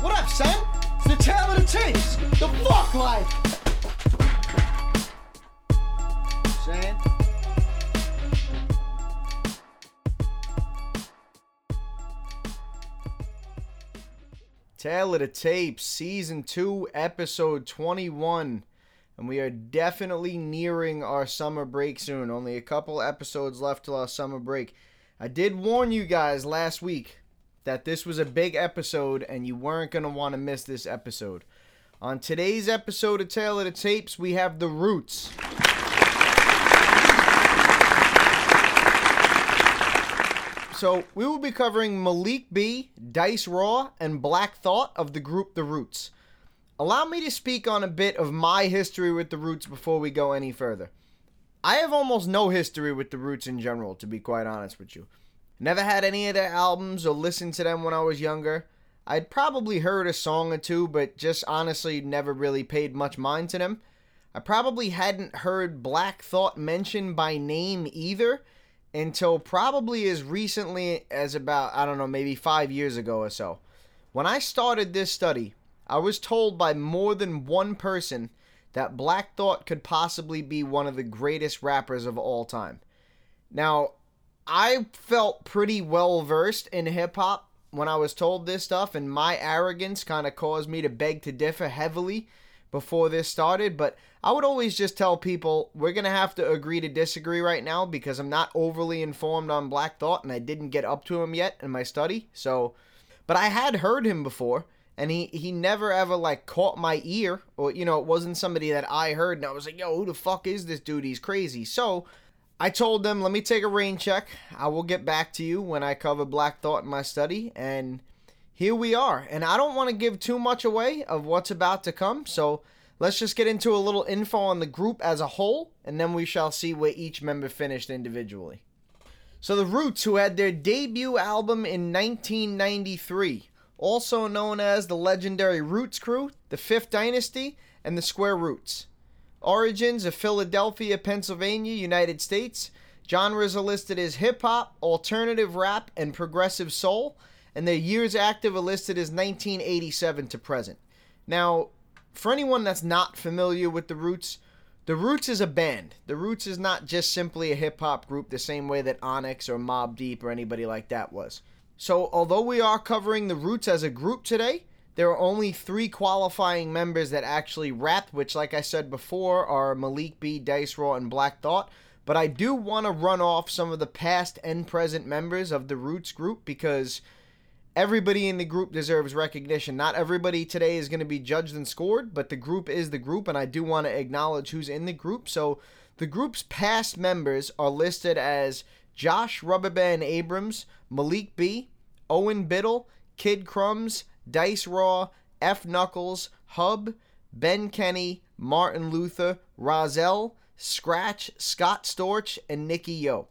What up, son? It's the tale of the tapes. The fuck life. Saying? Tale of the Tapes, Season 2, Episode 21. And we are definitely nearing our summer break soon. Only a couple episodes left till our summer break. I did warn you guys last week that this was a big episode and you weren't going to want to miss this episode. On today's episode of Tale of the Tapes, we have The Roots. So, we will be covering Malik B, Dice Raw, and Black Thought of the group The Roots. Allow me to speak on a bit of my history with The Roots before we go any further. I have almost no history with The Roots in general, to be quite honest with you. Never had any of their albums or listened to them when I was younger. I'd probably heard a song or two, but just honestly never really paid much mind to them. I probably hadn't heard Black Thought mentioned by name either until probably as recently as about, I don't know, maybe five years ago or so. When I started this study, I was told by more than one person that Black Thought could possibly be one of the greatest rappers of all time. Now, I felt pretty well versed in hip hop when I was told this stuff, and my arrogance kind of caused me to beg to differ heavily before this started. But I would always just tell people we're going to have to agree to disagree right now because I'm not overly informed on Black Thought and I didn't get up to him yet in my study. So, but I had heard him before. And he, he never ever like caught my ear, or you know, it wasn't somebody that I heard, and I was like, "Yo, who the fuck is this dude? He's crazy." So I told them, let me take a rain check. I will get back to you when I cover Black Thought in my study. And here we are. And I don't want to give too much away of what's about to come. So let's just get into a little info on the group as a whole. And then we shall see where each member finished individually. So the Roots, who had their debut album in 1993, also known as the legendary Roots Crew, the Fifth Dynasty, and the Square Roots. Origins of Philadelphia, Pennsylvania, United States. Genres are listed as hip hop, alternative rap, and progressive soul. And their years active are listed as 1987 to present. Now, for anyone that's not familiar with The Roots, The Roots is a band. The Roots is not just simply a hip hop group the same way that Onyx or Mobb Deep or anybody like that was. So, although we are covering The Roots as a group today, there are only three qualifying members that actually rap, which, like I said before, are Malik B, Dice Raw, and Black Thought. But I do want to run off some of the past and present members of the Roots group because everybody in the group deserves recognition. Not everybody today is going to be judged and scored, but the group is the group, and I do want to acknowledge who's in the group. So the group's past members are listed as Josh Rubberband Abrams, Malik B, Owen Biddle, Kid Crumbs, Dice Raw, F Knuckles, Hub, Ben Kenny, Martin Luther, Rahzel, Scratch, Scott Storch, and Nikki Yo.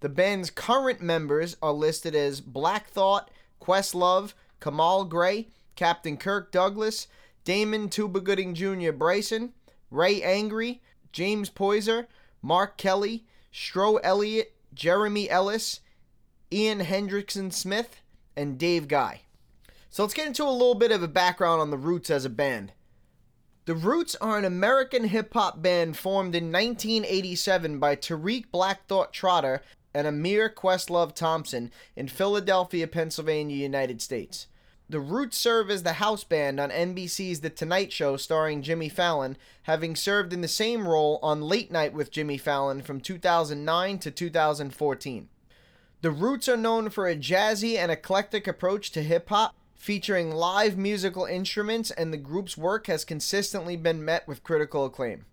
The band's current members are listed as Black Thought, Questlove, Kamal Gray, Captain Kirk Douglas, Damon Tuba Gooding Jr. Bryson, Ray Angry, James Poyser, Mark Kelly, Stro Elliott, Jeremy Ellis, Ian Hendrickson Smith, and Dave Guy. So let's get into a little bit of a background on the Roots as a band. The Roots are an American hip hop band formed in 1987 by Tariq Black Thought Trotter and Amir Questlove Thompson in Philadelphia, Pennsylvania, United States. The Roots serve as the house band on NBC's The Tonight Show starring Jimmy Fallon, having served in the same role on Late Night with Jimmy Fallon from 2009 to 2014. The Roots are known for a jazzy and eclectic approach to hip hop, featuring live musical instruments, and the group's work has consistently been met with critical acclaim.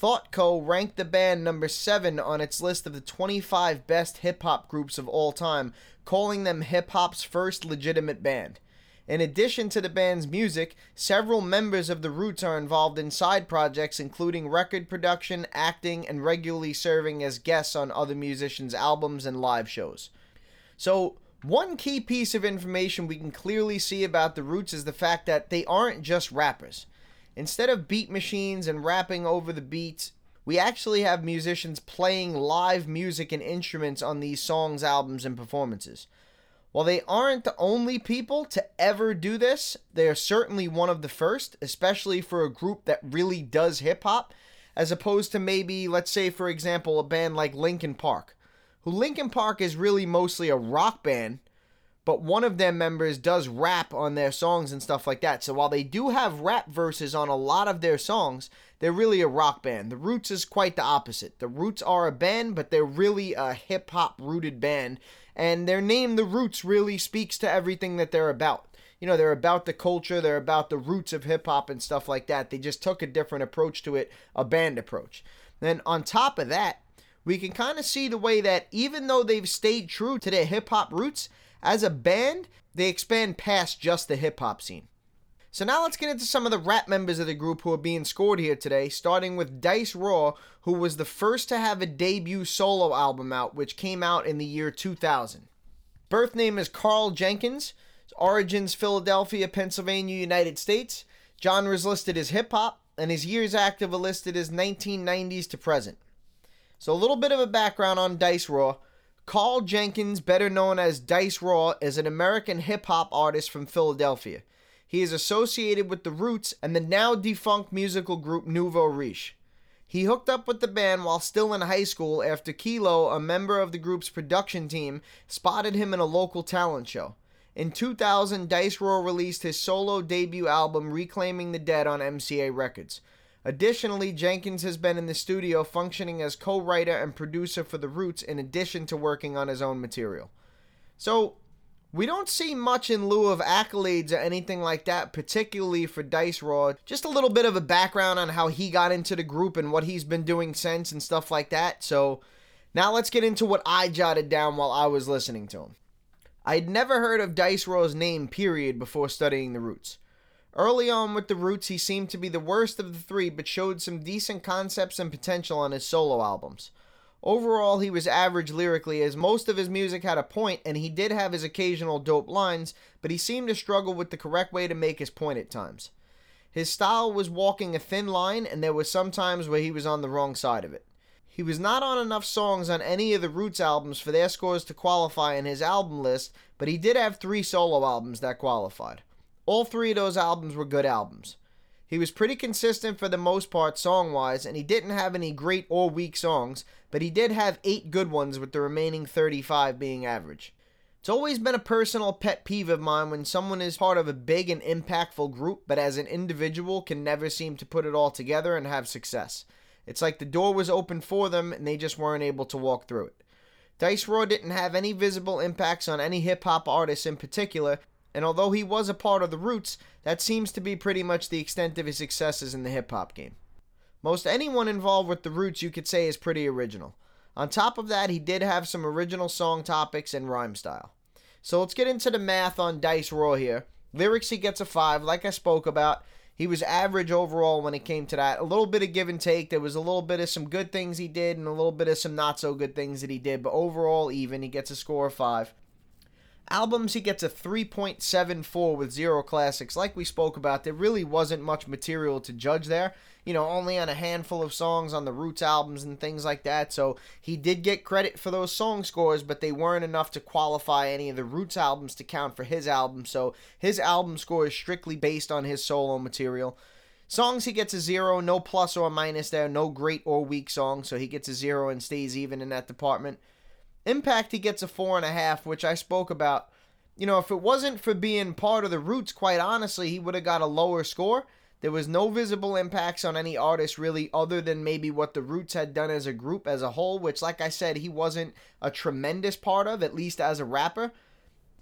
ThoughtCo ranked the band number 7 on its list of the 25 best hip hop groups of all time, calling them hip hop's first legitimate band. In addition to the band's music, several members of the Roots are involved in side projects including record production, acting, and regularly serving as guests on other musicians' albums and live shows. So, one key piece of information we can clearly see about the Roots is the fact that they aren't just rappers. Instead of beat machines and rapping over the beats, we actually have musicians playing live music and instruments on these songs, albums, and performances. While they aren't the only people to ever do this, they are certainly one of the first, especially for a group that really does hip hop, as opposed to maybe, let's say, for example, a band like Linkin Park, who Linkin Park is really mostly a rock band, but one of their members does rap on their songs and stuff like that. So while they do have rap verses on a lot of their songs, they're really a rock band. The Roots is quite the opposite. The Roots are a band, but they're really a hip hop rooted band. And their name, The Roots, really speaks to everything that they're about. You know, they're about the culture, they're about the roots of hip hop and stuff like that. They just took a different approach to it, a band approach. Then on top of that, we can kind of see the way that even though they've stayed true to their hip hop roots, as a band, they expand past just the hip hop scene. So now let's get into some of the rap members of the group who are being scored here today, starting with Dice Raw, who was the first to have a debut solo album out, which came out in the year 2000. Birth name is Carl Jenkins, origins Philadelphia, Pennsylvania, United States. Genres listed as hip hop, and his years active are listed as 1990s to present. So a little bit of a background on Dice Raw. Carl Jenkins, better known as Dice Raw, is an American hip hop artist from Philadelphia. He is associated with The Roots and the now defunct musical group Nouveau Riche. He hooked up with the band while still in high school after Kilo, a member of the group's production team, spotted him in a local talent show. In 2000, Dice Raw released his solo debut album Reclaiming the Dead on MCA Records. Additionally, Jenkins has been in the studio functioning as co writer and producer for The Roots in addition to working on his own material. So, we don't see much in lieu of accolades or anything like that, particularly for Dice Raw. Just a little bit of a background on how he got into the group and what he's been doing since and stuff like that. So, now let's get into what I jotted down while I was listening to him. I'd never heard of Dice Raw's name, period, before studying the roots. Early on with the Roots, he seemed to be the worst of the three, but showed some decent concepts and potential on his solo albums. Overall, he was average lyrically, as most of his music had a point, and he did have his occasional dope lines, but he seemed to struggle with the correct way to make his point at times. His style was walking a thin line, and there were some times where he was on the wrong side of it. He was not on enough songs on any of the Roots albums for their scores to qualify in his album list, but he did have three solo albums that qualified. All three of those albums were good albums. He was pretty consistent for the most part song wise, and he didn't have any great or weak songs, but he did have eight good ones, with the remaining 35 being average. It's always been a personal pet peeve of mine when someone is part of a big and impactful group, but as an individual can never seem to put it all together and have success. It's like the door was open for them and they just weren't able to walk through it. Dice Raw didn't have any visible impacts on any hip hop artists in particular, and although he was a part of the Roots, that seems to be pretty much the extent of his successes in the hip hop game. Most anyone involved with the Roots you could say is pretty original. On top of that, he did have some original song topics and rhyme style. So let's get into the math on Dice Raw here. Lyrics, he gets a 5, like I spoke about. He was average overall when it came to that. A little bit of give and take. There was a little bit of some good things he did and a little bit of some not so good things that he did, but overall, even. He gets a score of 5. Albums, he gets a 3.74 with zero classics. Like we spoke about, there really wasn't much material to judge there. You know, only on a handful of songs on the Roots albums and things like that. So he did get credit for those song scores, but they weren't enough to qualify any of the Roots albums to count for his album. So his album score is strictly based on his solo material. Songs he gets a zero, no plus or minus there, no great or weak song, so he gets a zero and stays even in that department. Impact, he gets a four and a half, which I spoke about. You know, if it wasn't for being part of the Roots, quite honestly, he would have got a lower score. There was no visible impacts on any artist really, other than maybe what the Roots had done as a group as a whole, which, like I said, he wasn't a tremendous part of, at least as a rapper,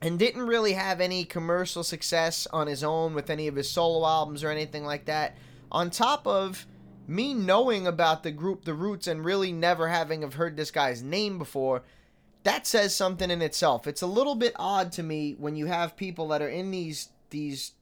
and didn't really have any commercial success on his own with any of his solo albums or anything like that. On top of me knowing about the group The Roots and really never having have heard this guy's name before, that says something in itself. It's a little bit odd to me when you have people that are in these these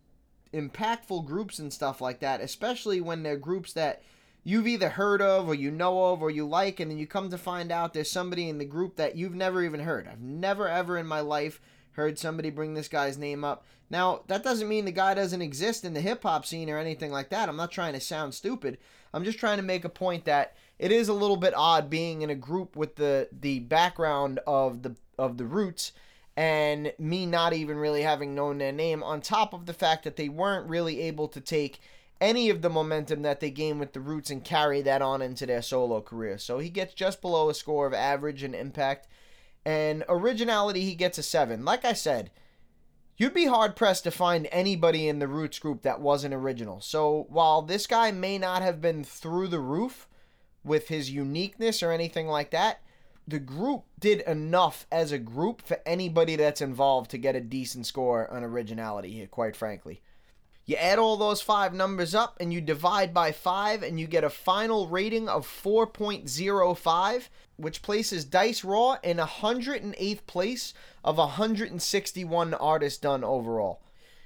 impactful groups and stuff like that, especially when they're groups that you've either heard of or you know of or you like and then you come to find out there's somebody in the group that you've never even heard. I've never ever in my life heard somebody bring this guy's name up. Now, that doesn't mean the guy doesn't exist in the hip hop scene or anything like that. I'm not trying to sound stupid. I'm just trying to make a point that it is a little bit odd being in a group with the the background of the of the roots and me not even really having known their name, on top of the fact that they weren't really able to take any of the momentum that they gained with the Roots and carry that on into their solo career. So he gets just below a score of average and impact. And originality, he gets a 7. Like I said, you'd be hard pressed to find anybody in the Roots group that wasn't original. So while this guy may not have been through the roof with his uniqueness or anything like that, the group did enough as a group for anybody that's involved to get a decent score on originality here, quite frankly. You add all those five numbers up and you divide by five, and you get a final rating of 4.05, which places Dice Raw in 108th place of 161 artists done overall.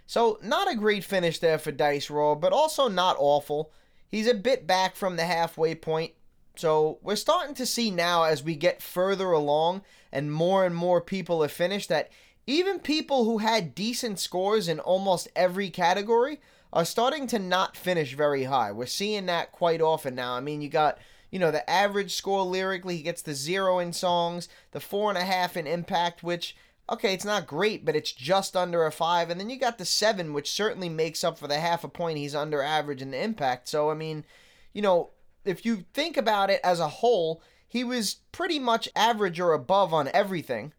So, not a great finish there for Dice Raw, but also not awful. He's a bit back from the halfway point. So, we're starting to see now as we get further along and more and more people have finished that even people who had decent scores in almost every category are starting to not finish very high. We're seeing that quite often now. I mean, you got, you know, the average score lyrically, he gets the zero in songs, the four and a half in impact, which, okay, it's not great, but it's just under a five. And then you got the seven, which certainly makes up for the half a point he's under average in the impact. So, I mean, you know, if you think about it as a whole, he was pretty much average or above on everything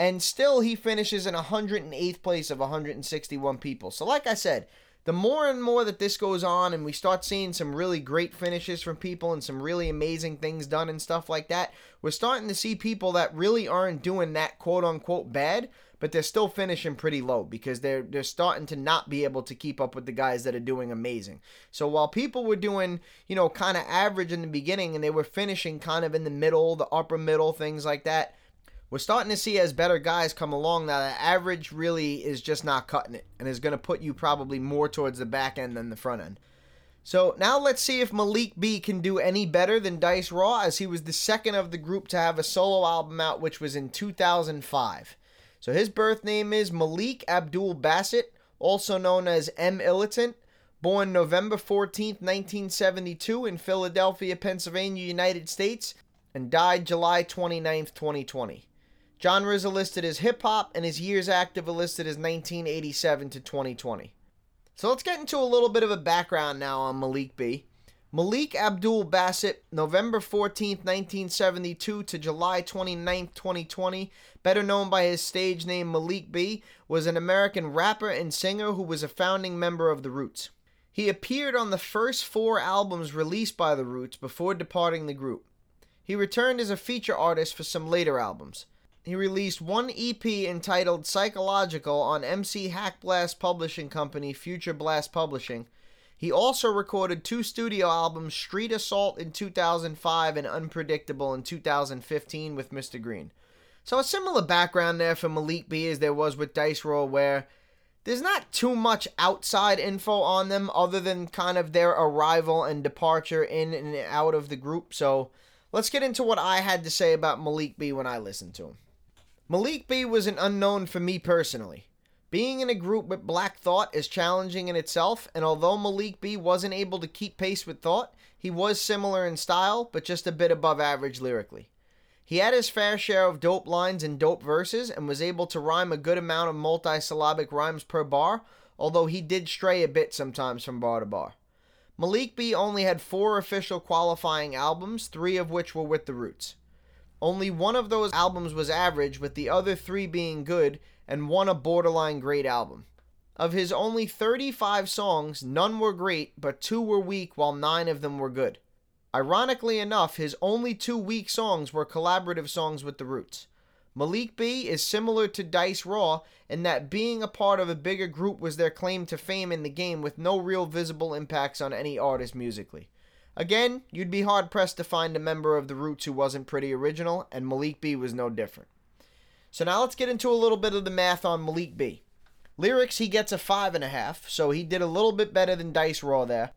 and still he finishes in 108th place of 161 people. So, like I said, the more and more that this goes on and we start seeing some really great finishes from people and some really amazing things done and stuff like that, we're starting to see people that really aren't doing that quote unquote bad, but they're still finishing pretty low because they're they're starting to not be able to keep up with the guys that are doing amazing. So while people were doing, you know, kind of average in the beginning and they were finishing kind of in the middle, the upper middle, things like that, we're starting to see as better guys come along now the average really is just not cutting it and is going to put you probably more towards the back end than the front end. So now let's see if Malik B can do any better than Dice Raw as he was the second of the group to have a solo album out which was in 2005. So his birth name is Malik Abdul Bassett, also known as M. Illitant, born November 14, 1972 in Philadelphia, Pennsylvania, United States, and died July 29, 2020. Genres are listed as hip hop, and his years active are listed as 1987 to 2020. So let's get into a little bit of a background now on Malik B. Malik Abdul Bassett, November 14, 1972 to July 29, 2020, better known by his stage name Malik B, was an American rapper and singer who was a founding member of The Roots. He appeared on the first four albums released by The Roots before departing the group. He returned as a feature artist for some later albums he released one EP entitled Psychological on MC Hack Blast Publishing Company, Future Blast Publishing. He also recorded two studio albums, Street Assault in 2005 and Unpredictable in 2015 with Mr. Green. So a similar background there for Malik B as there was with Dice Raw, where there's not too much outside info on them other than kind of their arrival and departure in and out of the group. So let's get into what I had to say about Malik B when I listened to him. Malik B was an unknown for me personally. Being in a group with Black Thought is challenging in itself, and although Malik B wasn't able to keep pace with Thought, he was similar in style, but just a bit above average lyrically. He had his fair share of dope lines and dope verses, and was able to rhyme a good amount of multisyllabic rhymes per bar, although he did stray a bit sometimes from bar to bar. Malik B only had four official qualifying albums, three of which were with the Roots. Only one of those albums was average, with the other three being good, and won a borderline great album. Of his only 35 songs, none were great, but two were weak, while nine of them were good. Ironically enough, his only two weak songs were collaborative songs with The Roots. Malik B is similar to Dice Raw in that being a part of a bigger group was their claim to fame in the game with no real visible impacts on any artist musically. Again, you'd be hard pressed to find a member of the Roots who wasn't pretty original, and Malik B was no different. So now let's get into a little bit of the math on Malik B. Lyrics, he gets a 5.5, so he did a little bit better than Dice Raw there.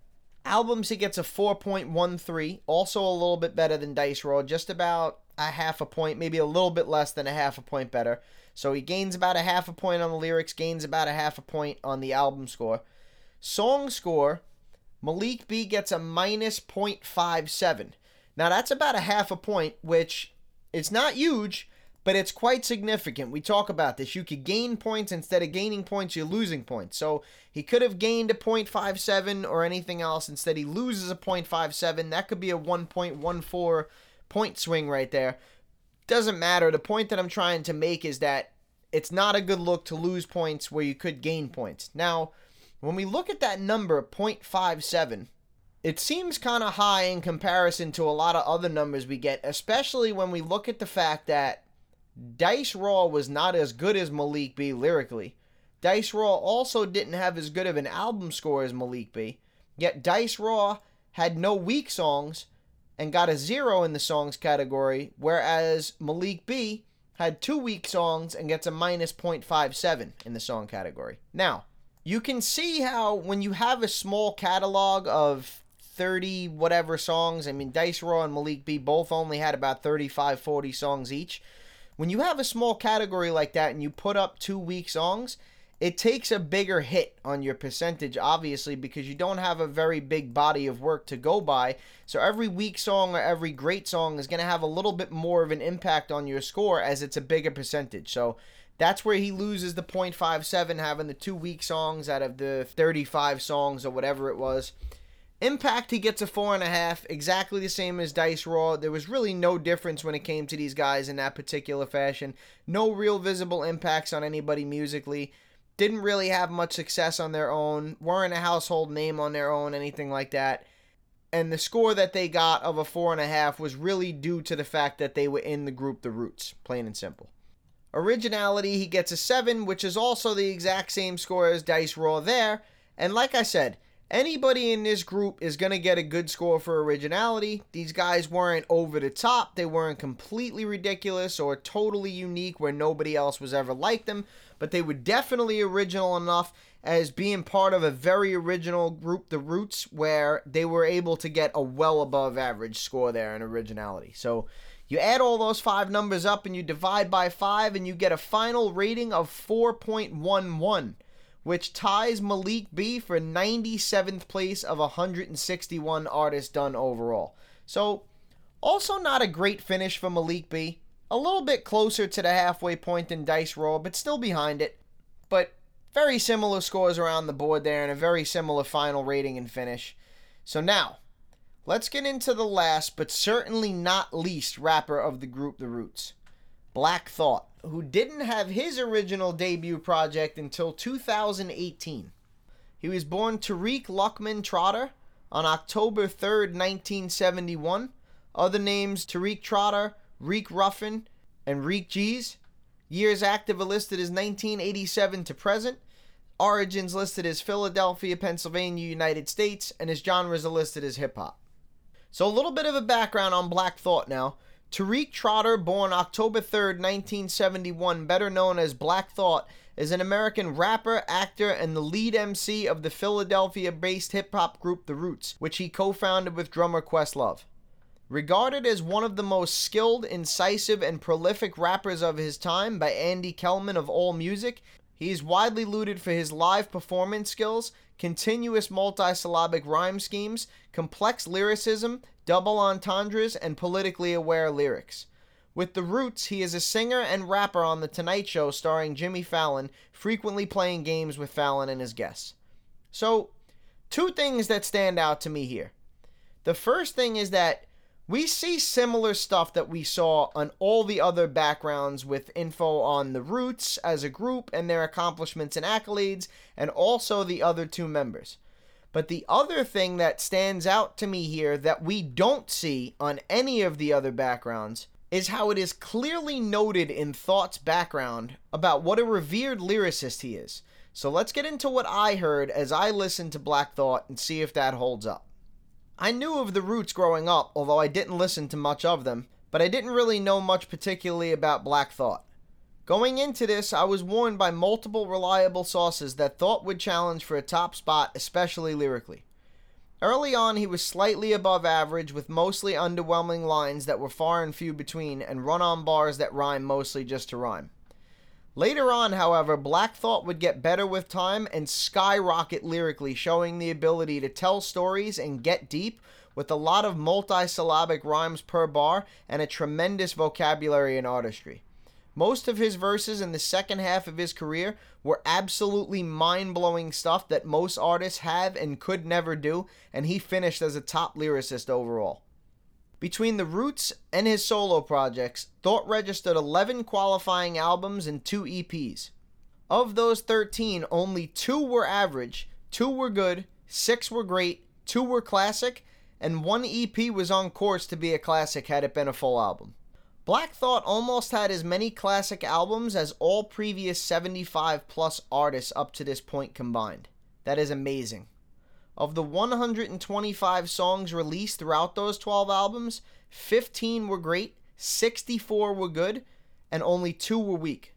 Albums, he gets a 4.13, also a little bit better than Dice Raw, just about a half a point, maybe a little bit less than a half a point better. So he gains about a half a point on the lyrics, gains about a half a point on the album score. Song score, Malik B gets a minus 0.57. Now that's about a half a point, which it's not huge, but it's quite significant. We talk about this. You could gain points instead of gaining points, you're losing points. So he could have gained a 0.57 or anything else. Instead, he loses a 0.57. That could be a 1.14 point swing right there. Doesn't matter. The point that I'm trying to make is that it's not a good look to lose points where you could gain points. Now, when we look at that number, 0.57, it seems kind of high in comparison to a lot of other numbers we get, especially when we look at the fact that Dice Raw was not as good as Malik B lyrically. Dice Raw also didn't have as good of an album score as Malik B. Yet Dice Raw had no weak songs and got a zero in the songs category, whereas Malik B had two weak songs and gets a minus 0.57 in the song category. Now, you can see how when you have a small catalog of 30 whatever songs, I mean, Dice Raw and Malik B both only had about 35, 40 songs each when you have a small category like that and you put up two weak songs, it takes a bigger hit on your percentage, obviously, because you don't have a very big body of work to go by. So every weak song or every great song is going to have a little bit more of an impact on your score as it's a bigger percentage. So that's where he loses the 0.57, having the two weak songs out of the 35 songs or whatever it was. Impact, he gets a four and a half, exactly the same as Dice Raw. There was really no difference when it came to these guys in that particular fashion. No real visible impacts on anybody musically. Didn't really have much success on their own. Weren't a household name on their own, anything like that. And the score that they got of a four and a half was really due to the fact that they were in the group The Roots, plain and simple. Originality, he gets a seven, which is also the exact same score as Dice Raw there. And like I said, Anybody in this group is going to get a good score for originality. These guys weren't over the top, they weren't completely ridiculous or totally unique where nobody else was ever like them, but they were definitely original enough as being part of a very original group, The Roots, where they were able to get a well above average score there in originality. So you add all those five numbers up and you divide by five, and you get a final rating of 4.11 which ties Malik B for 97th place of 161 artists done overall. So, also not a great finish for Malik B. A little bit closer to the halfway point than Dice Raw, but still behind it. But very similar scores around the board there and a very similar final rating and finish. So now, let's get into the last but certainly not least rapper of the group The Roots. Black Thought, who didn't have his original debut project until 2018. He was born Tariq Luqman Trotter on October 3rd, 1971. Other names Tariq Trotter, Reek Ruffin, and Reek G's. Years active are listed as 1987 to present. Origins listed as Philadelphia, Pennsylvania, United States, and his genres are listed as hip hop. So, a little bit of a background on Black Thought now. Tariq Trotter, born October 3rd, 1971, better known as Black Thought, is an American rapper, actor, and the lead MC of the Philadelphia based hip hop group The Roots, which he co founded with drummer Questlove. Regarded as one of the most skilled, incisive, and prolific rappers of his time by Andy Kellman of AllMusic, he is widely lauded for his live performance skills, continuous multisyllabic rhyme schemes, complex lyricism, double entendres, and politically aware lyrics. With The Roots, he is a singer and rapper on The Tonight Show starring Jimmy Fallon, frequently playing games with Fallon and his guests. So, two things that stand out to me here. The first thing is that we see similar stuff that we saw on all the other backgrounds with info on the Roots as a group and their accomplishments and accolades, and also the other two members. But the other thing that stands out to me here that we don't see on any of the other backgrounds is how it is clearly noted in Thought's background about what a revered lyricist he is. So let's get into what I heard as I listened to Black Thought and see if that holds up. I knew of the Roots growing up, although I didn't listen to much of them, but I didn't really know much particularly about Black Thought. Going into this, I was warned by multiple reliable sources that Thought would challenge for a top spot, especially lyrically. Early on, he was slightly above average with mostly underwhelming lines that were far and few between and run on bars that rhyme mostly just to rhyme. Later on, however, Black Thought would get better with time and skyrocket lyrically, showing the ability to tell stories and get deep with a lot of multisyllabic rhymes per bar and a tremendous vocabulary and artistry. Most of his verses in the second half of his career were absolutely mind blowing stuff that most artists have and could never do, and he finished as a top lyricist overall. Between the Roots and his solo projects, Thought registered 11 qualifying albums and 2 EPs. Of those 13, only 2 were average, 2 were good, 6 were great, 2 were classic, and 1 EP was on course to be a classic had it been a full album. Black Thought almost had as many classic albums as all previous 75 plus artists up to this point combined. That is amazing. Of the 125 songs released throughout those 12 albums, 15 were great, 64 were good, and only 2 were weak.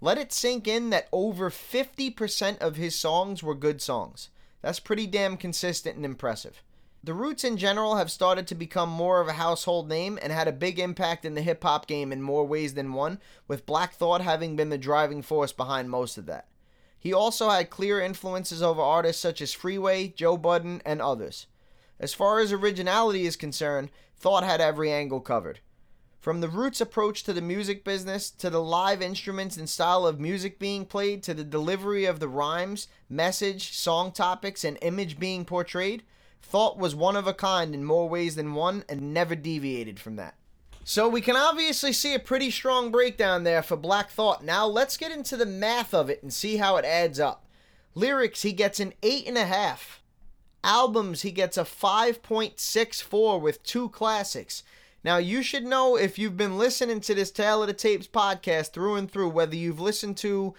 Let it sink in that over 50% of his songs were good songs. That's pretty damn consistent and impressive. The Roots in general have started to become more of a household name and had a big impact in the hip hop game in more ways than one, with Black Thought having been the driving force behind most of that. He also had clear influences over artists such as Freeway, Joe Budden, and others. As far as originality is concerned, Thought had every angle covered. From the Roots' approach to the music business, to the live instruments and style of music being played, to the delivery of the rhymes, message, song topics, and image being portrayed, Thought was one of a kind in more ways than one and never deviated from that. So we can obviously see a pretty strong breakdown there for Black Thought. Now let's get into the math of it and see how it adds up. Lyrics, he gets an 8.5. Albums, he gets a 5.64 with two classics. Now, you should know if you've been listening to this Tale of the Tapes podcast through and through, whether you've listened to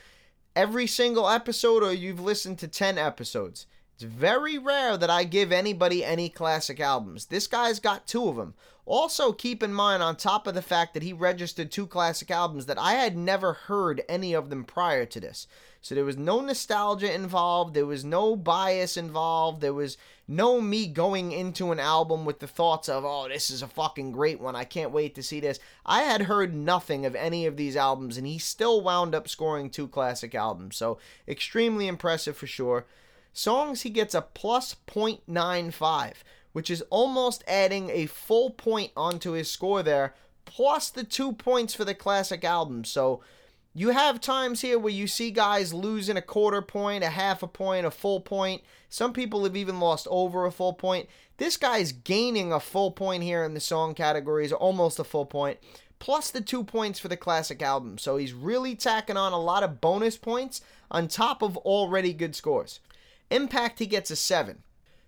every single episode or you've listened to 10 episodes. It's very rare that I give anybody any classic albums. This guy's got two of them. Also, keep in mind, on top of the fact that he registered two classic albums, that I had never heard any of them prior to this. So there was no nostalgia involved, there was no bias involved, there was no me going into an album with the thoughts of, oh, this is a fucking great one, I can't wait to see this. I had heard nothing of any of these albums, and he still wound up scoring two classic albums. So, extremely impressive for sure. Songs, he gets a plus 0.95, which is almost adding a full point onto his score there, plus the two points for the classic album. So you have times here where you see guys losing a quarter point, a half a point, a full point. Some people have even lost over a full point. This guy's gaining a full point here in the song categories, almost a full point, plus the two points for the classic album. So he's really tacking on a lot of bonus points on top of already good scores. Impact, he gets a 7.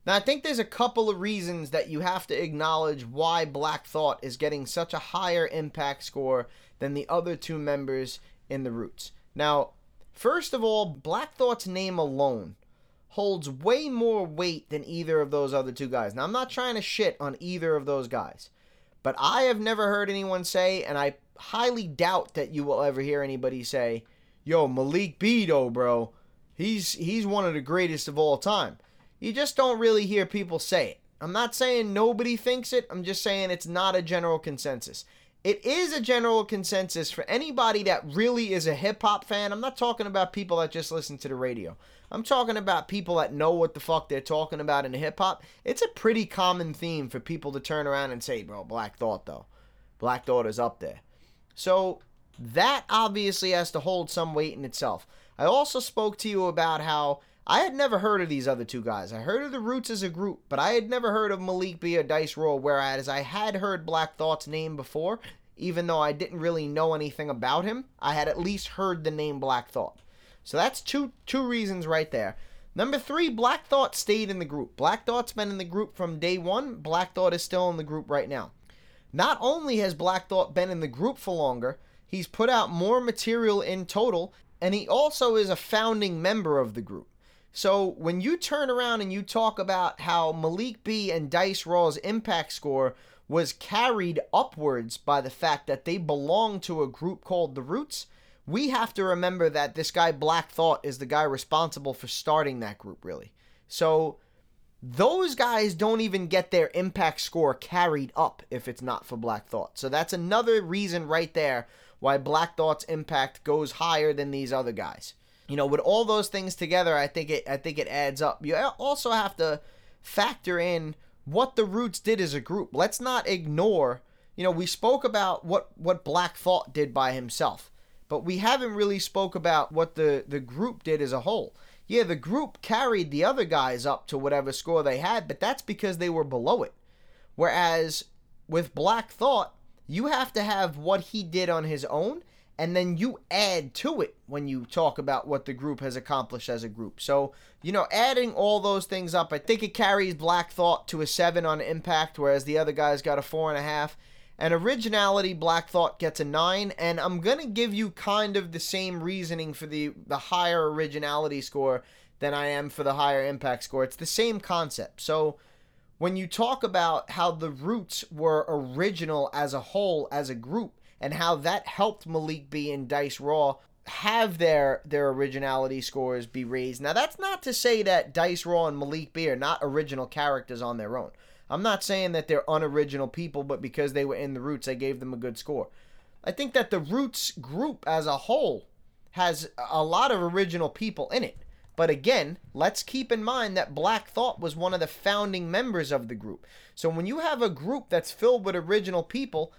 Now, I think there's a couple of reasons that you have to acknowledge why Black Thought is getting such a higher impact score than the other two members in the Roots. Now, first of all, Black Thought's name alone holds way more weight than either of those other two guys. Now, I'm not trying to shit on either of those guys, but I have never heard anyone say, and I highly doubt that you will ever hear anybody say, Yo, Malik Beto, bro, He's he's one of the greatest of all time. You just don't really hear people say it. I'm not saying nobody thinks it. I'm just saying it's not a general consensus. It is a general consensus for anybody that really is a hip hop fan. I'm not talking about people that just listen to the radio. I'm talking about people that know what the fuck they're talking about in hip hop. It's a pretty common theme for people to turn around and say, bro, Black Thought, though. Black Thought is up there. So that obviously has to hold some weight in itself. I also spoke to you about how I had never heard of these other two guys. I heard of the Roots as a group, but I had never heard of Malik B or Dice Raw, whereas I had heard Black Thought's name before, even though I didn't really know anything about him. I had at least heard the name Black Thought. So that's two two reasons right there. Number three, Black Thought stayed in the group. Black Thought's been in the group from day one. Black Thought is still in the group right now. Not only has Black Thought been in the group for longer, he's put out more material in total and he also is a founding member of the group. So when you turn around and you talk about how Malik B and Dice Raw's impact score was carried upwards by the fact that they belong to a group called the Roots, we have to remember that this guy Black Thought is the guy responsible for starting that group, really. So those guys don't even get their impact score carried up if it's not for Black Thought. So that's another reason right there why Black Thought's impact goes higher than these other guys. You know, with all those things together, I think it I think it adds up. You also have to factor in what the Roots did as a group. Let's not ignore, you know, we spoke about what what Black Thought did by himself. but we haven't really spoke about what the, the group did as a whole. Yeah, the group carried the other guys up to whatever score they had, but that's because they were below it. Whereas with Black Thought, you have to have what he did on his own, and then you add to it when you talk about what the group has accomplished as a group. So, you know, adding all those things up, I think it carries Black Thought to a seven on impact, whereas the other guys got a four and a half. And originality, Black Thought gets a nine, and I'm gonna give you kind of the same reasoning for the the higher originality score than I am for the higher impact score. It's the same concept. So when you talk about how the Roots were original as a whole, as a group, and how that helped Malik B and Dice Raw have their their originality scores be raised. Now that's not to say that Dice Raw and Malik B are not original characters on their own. I'm not saying that they're unoriginal people, but because they were in the Roots, I gave them a good score. I think that the Roots group as a whole has a lot of original people in it. But again, let's keep in mind that Black Thought was one of the founding members of the group. So when you have a group that's filled with original people,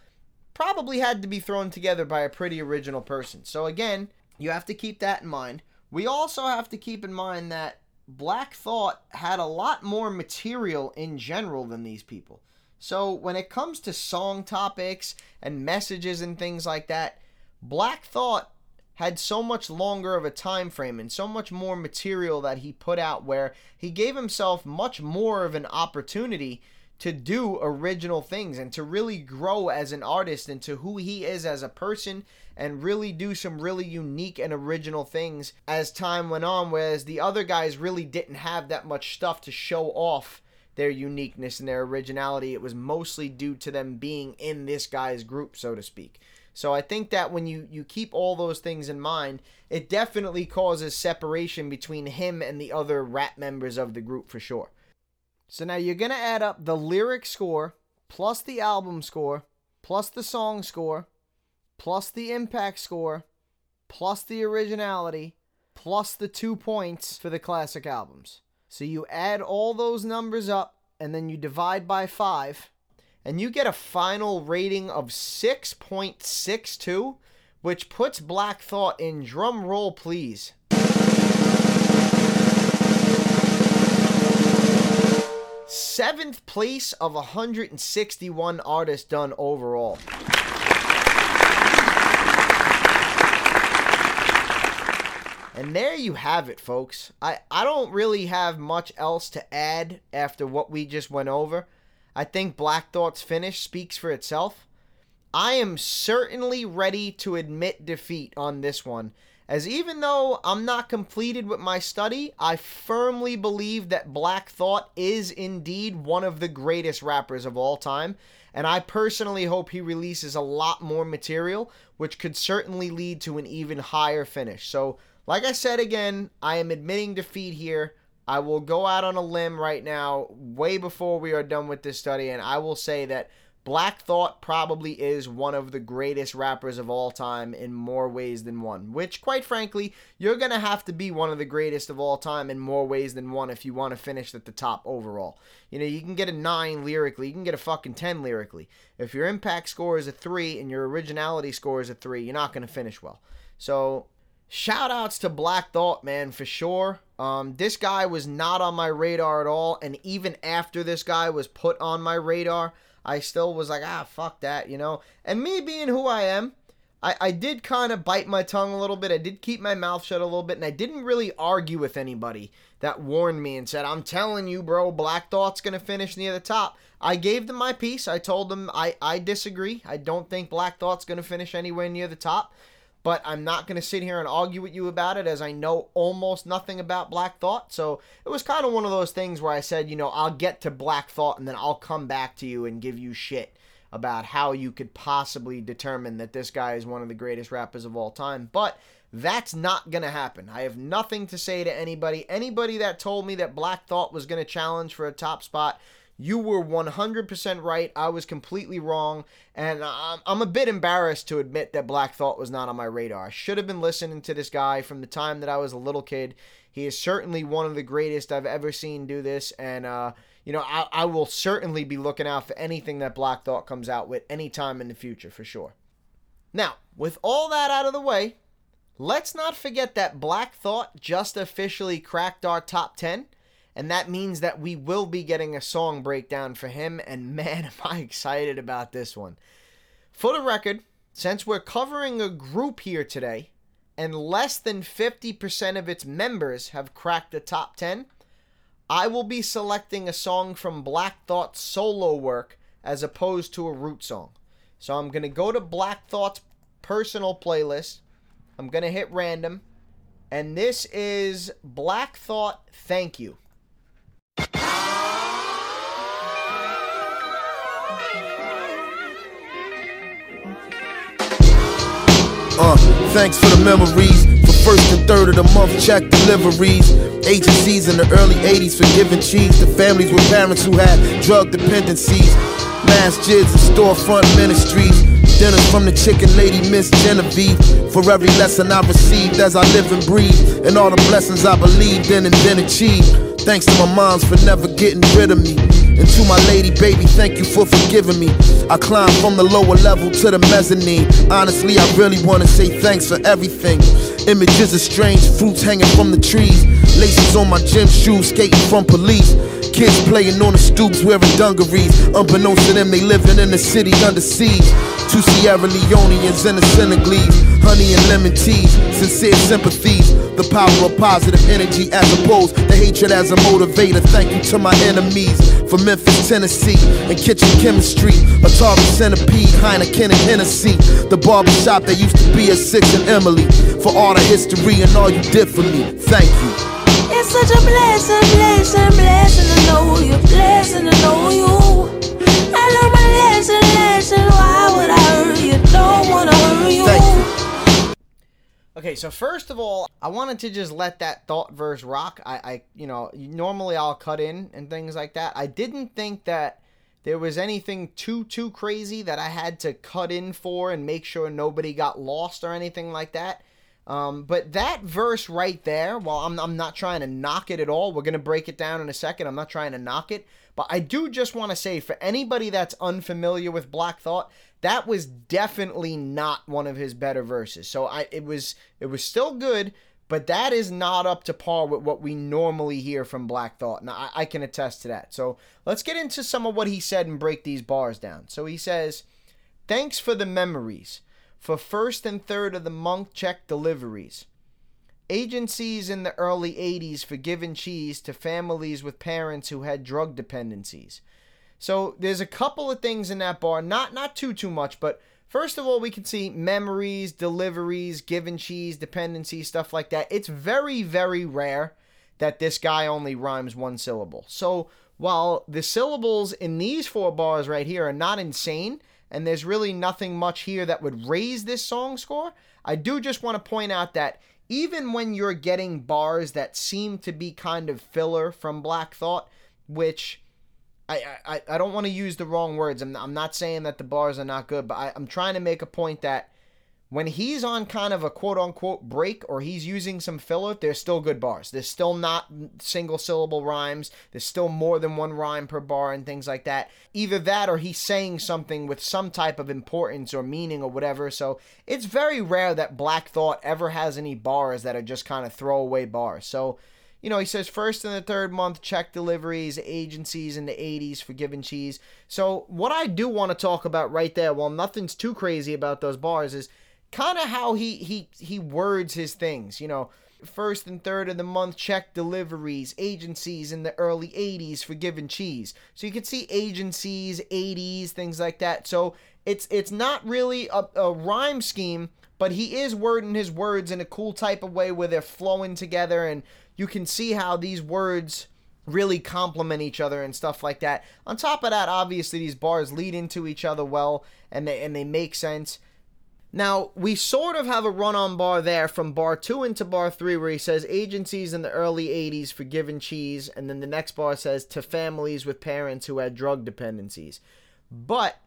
probably had to be thrown together by a pretty original person. So again, you have to keep that in mind. We also have to keep in mind that Black Thought had a lot more material in general than these people. So when it comes to song topics and messages and things like that, Black Thought had so much longer of a time frame and so much more material that he put out where he gave himself much more of an opportunity to do original things and to really grow as an artist into who he is as a person and really do some really unique and original things as time went on whereas the other guys really didn't have that much stuff to show off their uniqueness and their originality it was mostly due to them being in this guy's group so to speak so I think that when you you keep all those things in mind, it definitely causes separation between him and the other rap members of the group for sure. So now you're going to add up the lyric score plus the album score plus the song score plus the impact score plus the originality plus the 2 points for the classic albums. So you add all those numbers up and then you divide by 5 and you get a final rating of 6.62, which puts Black Thought in drum roll, please. Seventh place of 161 artists done overall. And there you have it, folks. I, I don't really have much else to add after what we just went over. I think Black Thought's finish speaks for itself. I am certainly ready to admit defeat on this one, as even though I'm not completed with my study, I firmly believe that Black Thought is indeed one of the greatest rappers of all time, and I personally hope he releases a lot more material, which could certainly lead to an even higher finish. So, like I said again, I am admitting defeat here. I will go out on a limb right now, way before we are done with this study, and I will say that Black Thought probably is one of the greatest rappers of all time in more ways than one. Which, quite frankly, you're going to have to be one of the greatest of all time in more ways than one if you want to finish at the top overall. You know, you can get a 9 lyrically, you can get a fucking 10 lyrically. If your impact score is a 3 and your originality score is a 3, you're not going to finish well. So, shout outs to Black Thought, man, for sure. Um, this guy was not on my radar at all, and even after this guy was put on my radar, I still was like, ah, fuck that, you know? And me being who I am, I, I did kind of bite my tongue a little bit. I did keep my mouth shut a little bit, and I didn't really argue with anybody that warned me and said, I'm telling you, bro, Black Thought's going to finish near the top. I gave them my piece. I told them I, I disagree. I don't think Black Thought's going to finish anywhere near the top but I'm not going to sit here and argue with you about it as I know almost nothing about Black Thought. So it was kind of one of those things where I said, you know, I'll get to Black Thought and then I'll come back to you and give you shit about how you could possibly determine that this guy is one of the greatest rappers of all time. But that's not going to happen. I have nothing to say to anybody. Anybody that told me that Black Thought was going to challenge for a top spot you were 100% right. I was completely wrong. And I'm a bit embarrassed to admit that Black Thought was not on my radar. I should have been listening to this guy from the time that I was a little kid. He is certainly one of the greatest I've ever seen do this. And, uh, you know, I, I will certainly be looking out for anything that Black Thought comes out with anytime in the future, for sure. Now, with all that out of the way, let's not forget that Black Thought just officially cracked our top 10, and that means that we will be getting a song breakdown for him, and man, am I excited about this one. For the record, since we're covering a group here today, and less than 50% of its members have cracked the top 10, I will be selecting a song from Black Thought's solo work as opposed to a root song. So I'm going to go to Black Thought's personal playlist. I'm going to hit random. And this is Black Thought Thank You. Uh, thanks for the memories. For first and third of the month, check deliveries. Agencies in the early 80s for giving cheese to families with parents who had drug dependencies. Mass Masjids and storefront ministries. Dinners from the chicken lady, Miss Genevieve. For every lesson I received as I live and breathe. And all the blessings I believed in and then achieved. Thanks to my moms for never getting rid of me. And to my lady, baby, thank you for forgiving me. I climbed from the lower level to the mezzanine. Honestly, I really wanna say thanks for everything. Images of strange fruits hanging from the trees. Laces on my gym shoes, skating from police. Kids playing on the stoops wearing dungarees. Unbeknownst to them, they living in the city under siege. Two Sierra Leoneans and a Senegalese. Honey and lemon teas, sincere sympathies. The power of positive energy as opposed to hatred as a motivator. Thank you to my enemies from Memphis, Tennessee, and kitchen chemistry. Atari centipede, Heineken and Hennessy. The barbershop that used to be a Six and Emily. For all the history and all you did for me. Thank you. It's such a blessing, blessing, blessing to know you, blessing to know you. I learned my lesson, lesson. Why would I hurt you? Don't wanna hurt you. Thank you. Okay, so first of all, I wanted to just let that thought verse rock. I, I, you know, normally I'll cut in and things like that. I didn't think that there was anything too too crazy that I had to cut in for and make sure nobody got lost or anything like that. Um, but that verse right there, while I'm, I'm not trying to knock it at all, we're going to break it down in a second. I'm not trying to knock it. But I do just want to say for anybody that's unfamiliar with Black Thought, that was definitely not one of his better verses. So I it was it was still good, but that is not up to par with what we normally hear from Black Thought. Now I, I can attest to that. So let's get into some of what he said and break these bars down. So he says, Thanks for the memories for first and third of the month check deliveries. Agencies in the early 80s for giving cheese to families with parents who had drug dependencies. So there's a couple of things in that bar, not not too too much, but first of all we can see memories, deliveries, giving cheese, dependency, stuff like that. It's very very rare that this guy only rhymes one syllable. So while the syllables in these four bars right here are not insane, and there's really nothing much here that would raise this song score, I do just want to point out that even when you're getting bars that seem to be kind of filler from Black Thought, which I, I, I don't want to use the wrong words. I'm, I'm not saying that the bars are not good, but I, I'm trying to make a point that when he's on kind of a quote unquote break or he's using some filler, there's still good bars. There's still not single syllable rhymes. There's still more than one rhyme per bar and things like that. Either that or he's saying something with some type of importance or meaning or whatever. So it's very rare that Black Thought ever has any bars that are just kind of throwaway bars. So, you know, he says first and the third month check deliveries, agencies in the 80s for giving cheese. So, what I do want to talk about right there, while nothing's too crazy about those bars, is kind of how he he he words his things you know. First and third of the month check deliveries agencies in the early 80s for giving cheese so you can see agencies 80s things like that. So it's it's not really a, a rhyme scheme but he is wording his words in a cool type of way where they're flowing together and you can see how these words really complement each other and stuff like that. On top of that obviously these bars lead into each other well and they and they make sense now, we sort of have a run on bar there from bar 2 into bar 3 where he says agencies in the early 80s for giving cheese, and then the next bar says to families with parents who had drug dependencies. But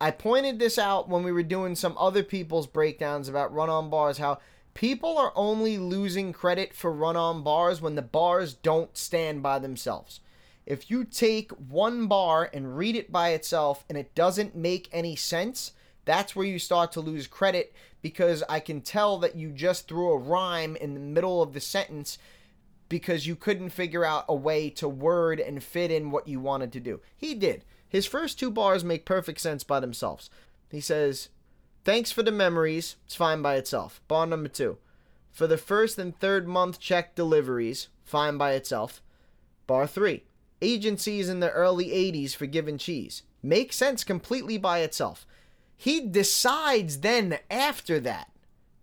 I pointed this out when we were doing some other people's breakdowns about run on bars how people are only losing credit for run on bars when the bars don't stand by themselves. If you take one bar and read it by itself and it doesn't make any sense, that's where you start to lose credit because I can tell that you just threw a rhyme in the middle of the sentence because you couldn't figure out a way to word and fit in what you wanted to do. He did. His first two bars make perfect sense by themselves. He says, Thanks for the memories. It's fine by itself. Bar number two. For the first and third month check deliveries, fine by itself. Bar three. Agencies in the early 80s for giving cheese. Makes sense completely by itself. He decides then, after that,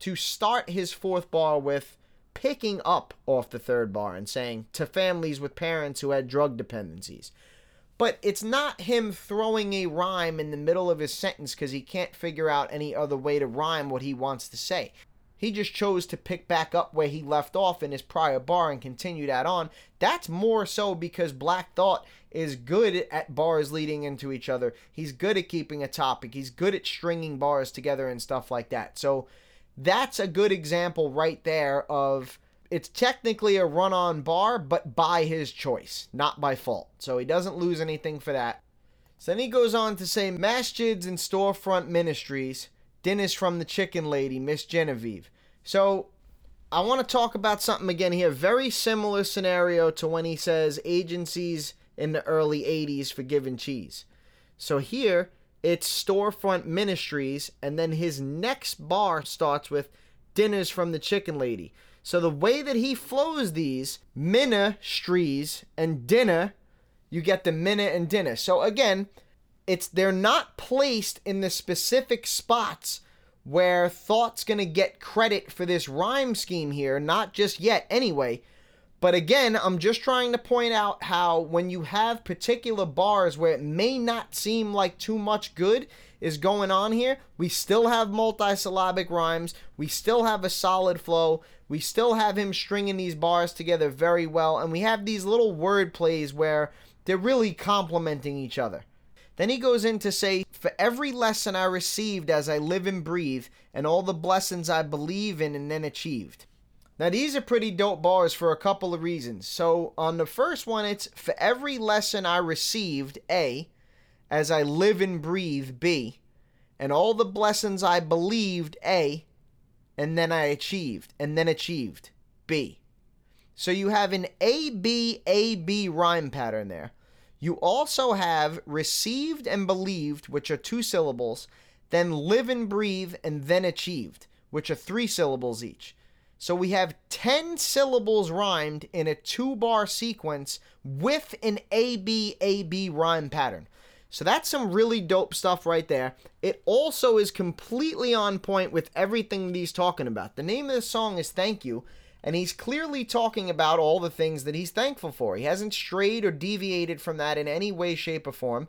to start his fourth bar with picking up off the third bar and saying to families with parents who had drug dependencies. But it's not him throwing a rhyme in the middle of his sentence because he can't figure out any other way to rhyme what he wants to say. He just chose to pick back up where he left off in his prior bar and continue that on. That's more so because Black Thought is good at bars leading into each other. He's good at keeping a topic. He's good at stringing bars together and stuff like that. So that's a good example right there of it's technically a run on bar, but by his choice, not by fault. So he doesn't lose anything for that. So then he goes on to say masjids and storefront ministries, dinners from the chicken lady, Miss Genevieve. So I want to talk about something again here. Very similar scenario to when he says agencies in the early 80s for giving cheese. So here it's storefront ministries, and then his next bar starts with dinners from the chicken lady. So the way that he flows these ministries and dinner, you get the minute and dinner. So again, it's they're not placed in the specific spots where thought's gonna get credit for this rhyme scheme here, not just yet anyway. But again, I'm just trying to point out how when you have particular bars where it may not seem like too much good is going on here, we still have multisyllabic rhymes, we still have a solid flow, we still have him stringing these bars together very well, and we have these little word plays where they're really complementing each other. Then he goes in to say, For every lesson I received as I live and breathe, and all the blessings I believe in and then achieved. Now, these are pretty dope bars for a couple of reasons. So, on the first one, it's for every lesson I received, A, as I live and breathe, B, and all the blessings I believed, A, and then I achieved, and then achieved, B. So, you have an A, B, A, B rhyme pattern there. You also have received and believed, which are two syllables, then live and breathe, and then achieved, which are three syllables each. So we have 10 syllables rhymed in a two bar sequence with an ABAB rhyme pattern. So that's some really dope stuff right there. It also is completely on point with everything he's talking about. The name of the song is Thank You, and he's clearly talking about all the things that he's thankful for. He hasn't strayed or deviated from that in any way, shape, or form.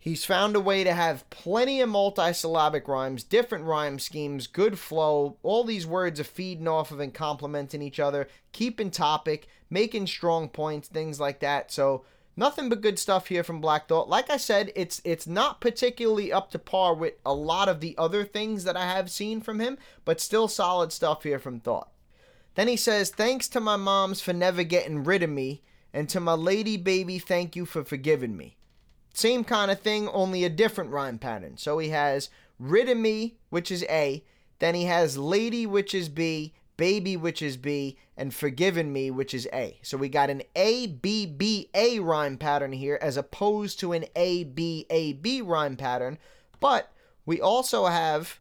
He's found a way to have plenty of multisyllabic rhymes, different rhyme schemes, good flow. All these words are feeding off of and complementing each other, keeping topic, making strong points, things like that. So nothing but good stuff here from Black Thought. Like I said, it's it's not particularly up to par with a lot of the other things that I have seen from him, but still solid stuff here from Thought. Then he says, "Thanks to my moms for never getting rid of me, and to my lady baby, thank you for forgiving me." Same kind of thing, only a different rhyme pattern. So he has rid of me, which is A, then he has lady, which is B, baby, which is B, and forgiven me, which is A. So we got an A, B, B, A rhyme pattern here as opposed to an A, B, A, B rhyme pattern. But we also have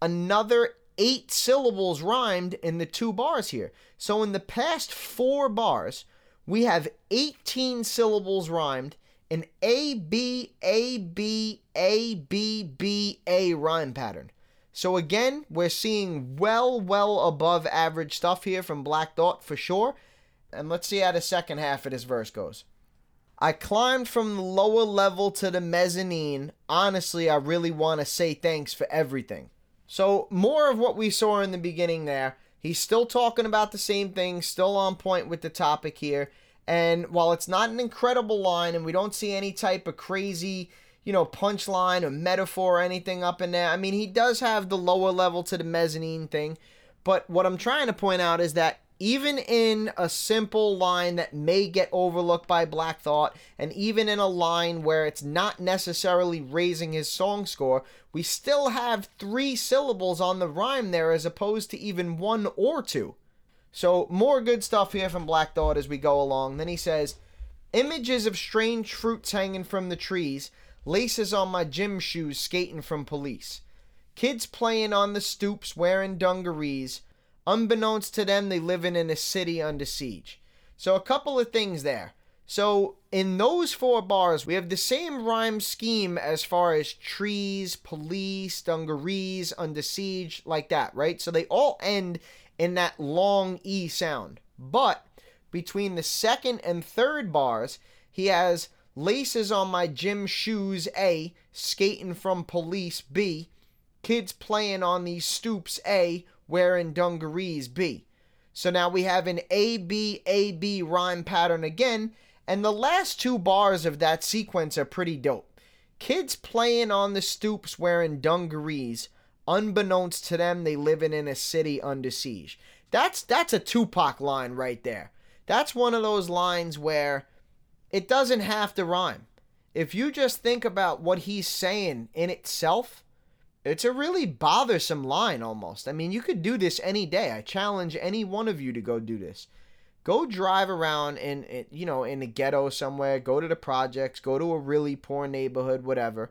another eight syllables rhymed in the two bars here. So in the past four bars, we have 18 syllables rhymed an A B A B A B B A rhyme pattern. So again, we're seeing well, well above average stuff here from Black Thought for sure. And let's see how the second half of this verse goes. I climbed from the lower level to the mezzanine. Honestly, I really want to say thanks for everything. So, more of what we saw in the beginning there. He's still talking about the same thing, still on point with the topic here. And while it's not an incredible line and we don't see any type of crazy, you know, punchline or metaphor or anything up in there, I mean, he does have the lower level to the mezzanine thing. But what I'm trying to point out is that even in a simple line that may get overlooked by Black Thought, and even in a line where it's not necessarily raising his song score, we still have three syllables on the rhyme there as opposed to even one or two. So, more good stuff here from Black Thought as we go along. Then he says, Images of strange fruits hanging from the trees, laces on my gym shoes skating from police. Kids playing on the stoops wearing dungarees. Unbeknownst to them, they living in a city under siege. So, a couple of things there. So, in those four bars, we have the same rhyme scheme as far as trees, police, dungarees, under siege, like that, right? So, they all end in that long E sound. But between the second and third bars, he has laces on my gym shoes, A, skating from police, B, kids playing on these stoops, A, wearing dungarees, B. So now we have an A B A B rhyme pattern again, and the last two bars of that sequence are pretty dope. Kids playing on the stoops wearing dungarees, unbeknownst to them, they living in a city under siege. That's that's a Tupac line right there. That's one of those lines where it doesn't have to rhyme. If you just think about what he's saying in itself, it's a really bothersome line almost. I mean, you could do this any day. I challenge any one of you to go do this. Go drive around in, in you know, in a ghetto somewhere, go to the projects, go to a really poor neighborhood, whatever.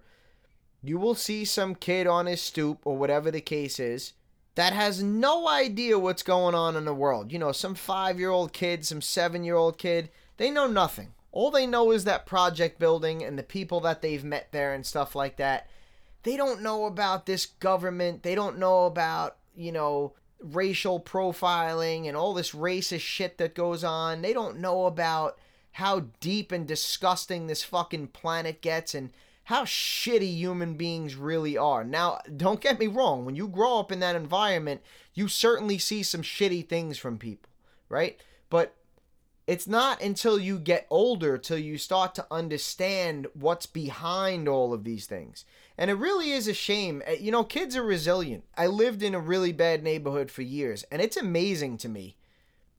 You will see some kid on his stoop or whatever the case is that has no idea what's going on in the world. You know, some 5-year-old kid, some 7-year-old kid, they know nothing. All they know is that project building and the people that they've met there and stuff like that they don't know about this government. They don't know about, you know, racial profiling and all this racist shit that goes on. They don't know about how deep and disgusting this fucking planet gets and how shitty human beings really are. Now, don't get me wrong, when you grow up in that environment, you certainly see some shitty things from people, right? But it's not until you get older till you start to understand what's behind all of these things. And it really is a shame. Uh, you know, kids are resilient. I lived in a really bad neighborhood for years, and it's amazing to me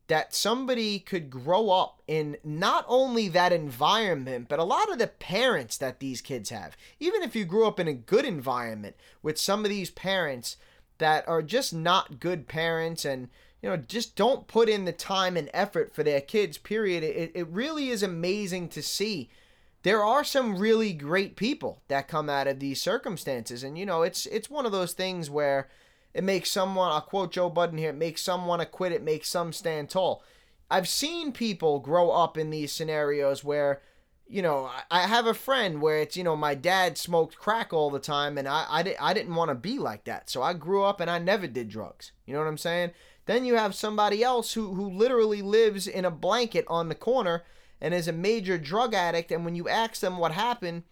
that somebody could grow up in not only that environment, but a lot of the parents that these kids have. Even if you grew up in a good environment with some of these parents that are just not good parents and you know, just don't put in the time and effort for their kids, period. It, it really is amazing to see. There are some really great people that come out of these circumstances. And, you know, it's it's one of those things where it makes someone, I'll quote Joe Budden here, it makes someone quit, it makes some stand tall. I've seen people grow up in these scenarios where, you know, I have a friend where it's, you know, my dad smoked crack all the time and I, I, I didn't want to be like that. So I grew up and I never did drugs. You know what I'm saying? Then you have somebody else who, who literally lives in a blanket on the corner and is a major drug addict. And when you ask them what happened,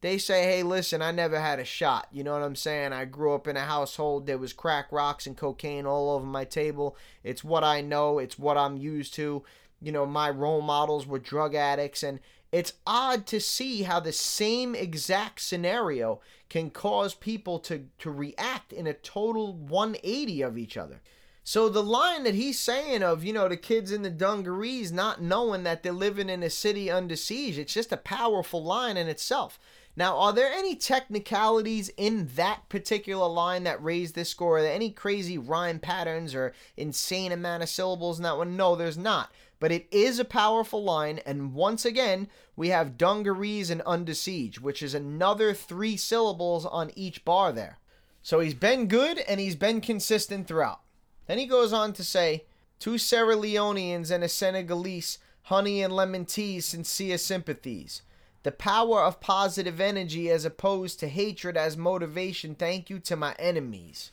they say, hey, listen, I never had a shot. You know what I'm saying? I grew up in a household, there was crack rocks and cocaine all over my table. It's what I know, it's what I'm used to. You know, my role models were drug addicts. And it's odd to see how the same exact scenario can cause people to, to react in a total 180 of each other. So the line that he's saying of, you know, the kids in the dungarees not knowing that they're living in a city under siege, it's just a powerful line in itself. Now, are there any technicalities in that particular line that raise this score? Are there any crazy rhyme patterns or insane amount of syllables in that one? No, there's not. But it is a powerful line, and once again, we have dungarees and under siege, which is another three syllables on each bar there. So he's been good and he's been consistent throughout. Then he goes on to say, Two Sierra Leoneans and a Senegalese, honey and lemon teas, sincere sympathies. The power of positive energy as opposed to hatred as motivation. Thank you to my enemies.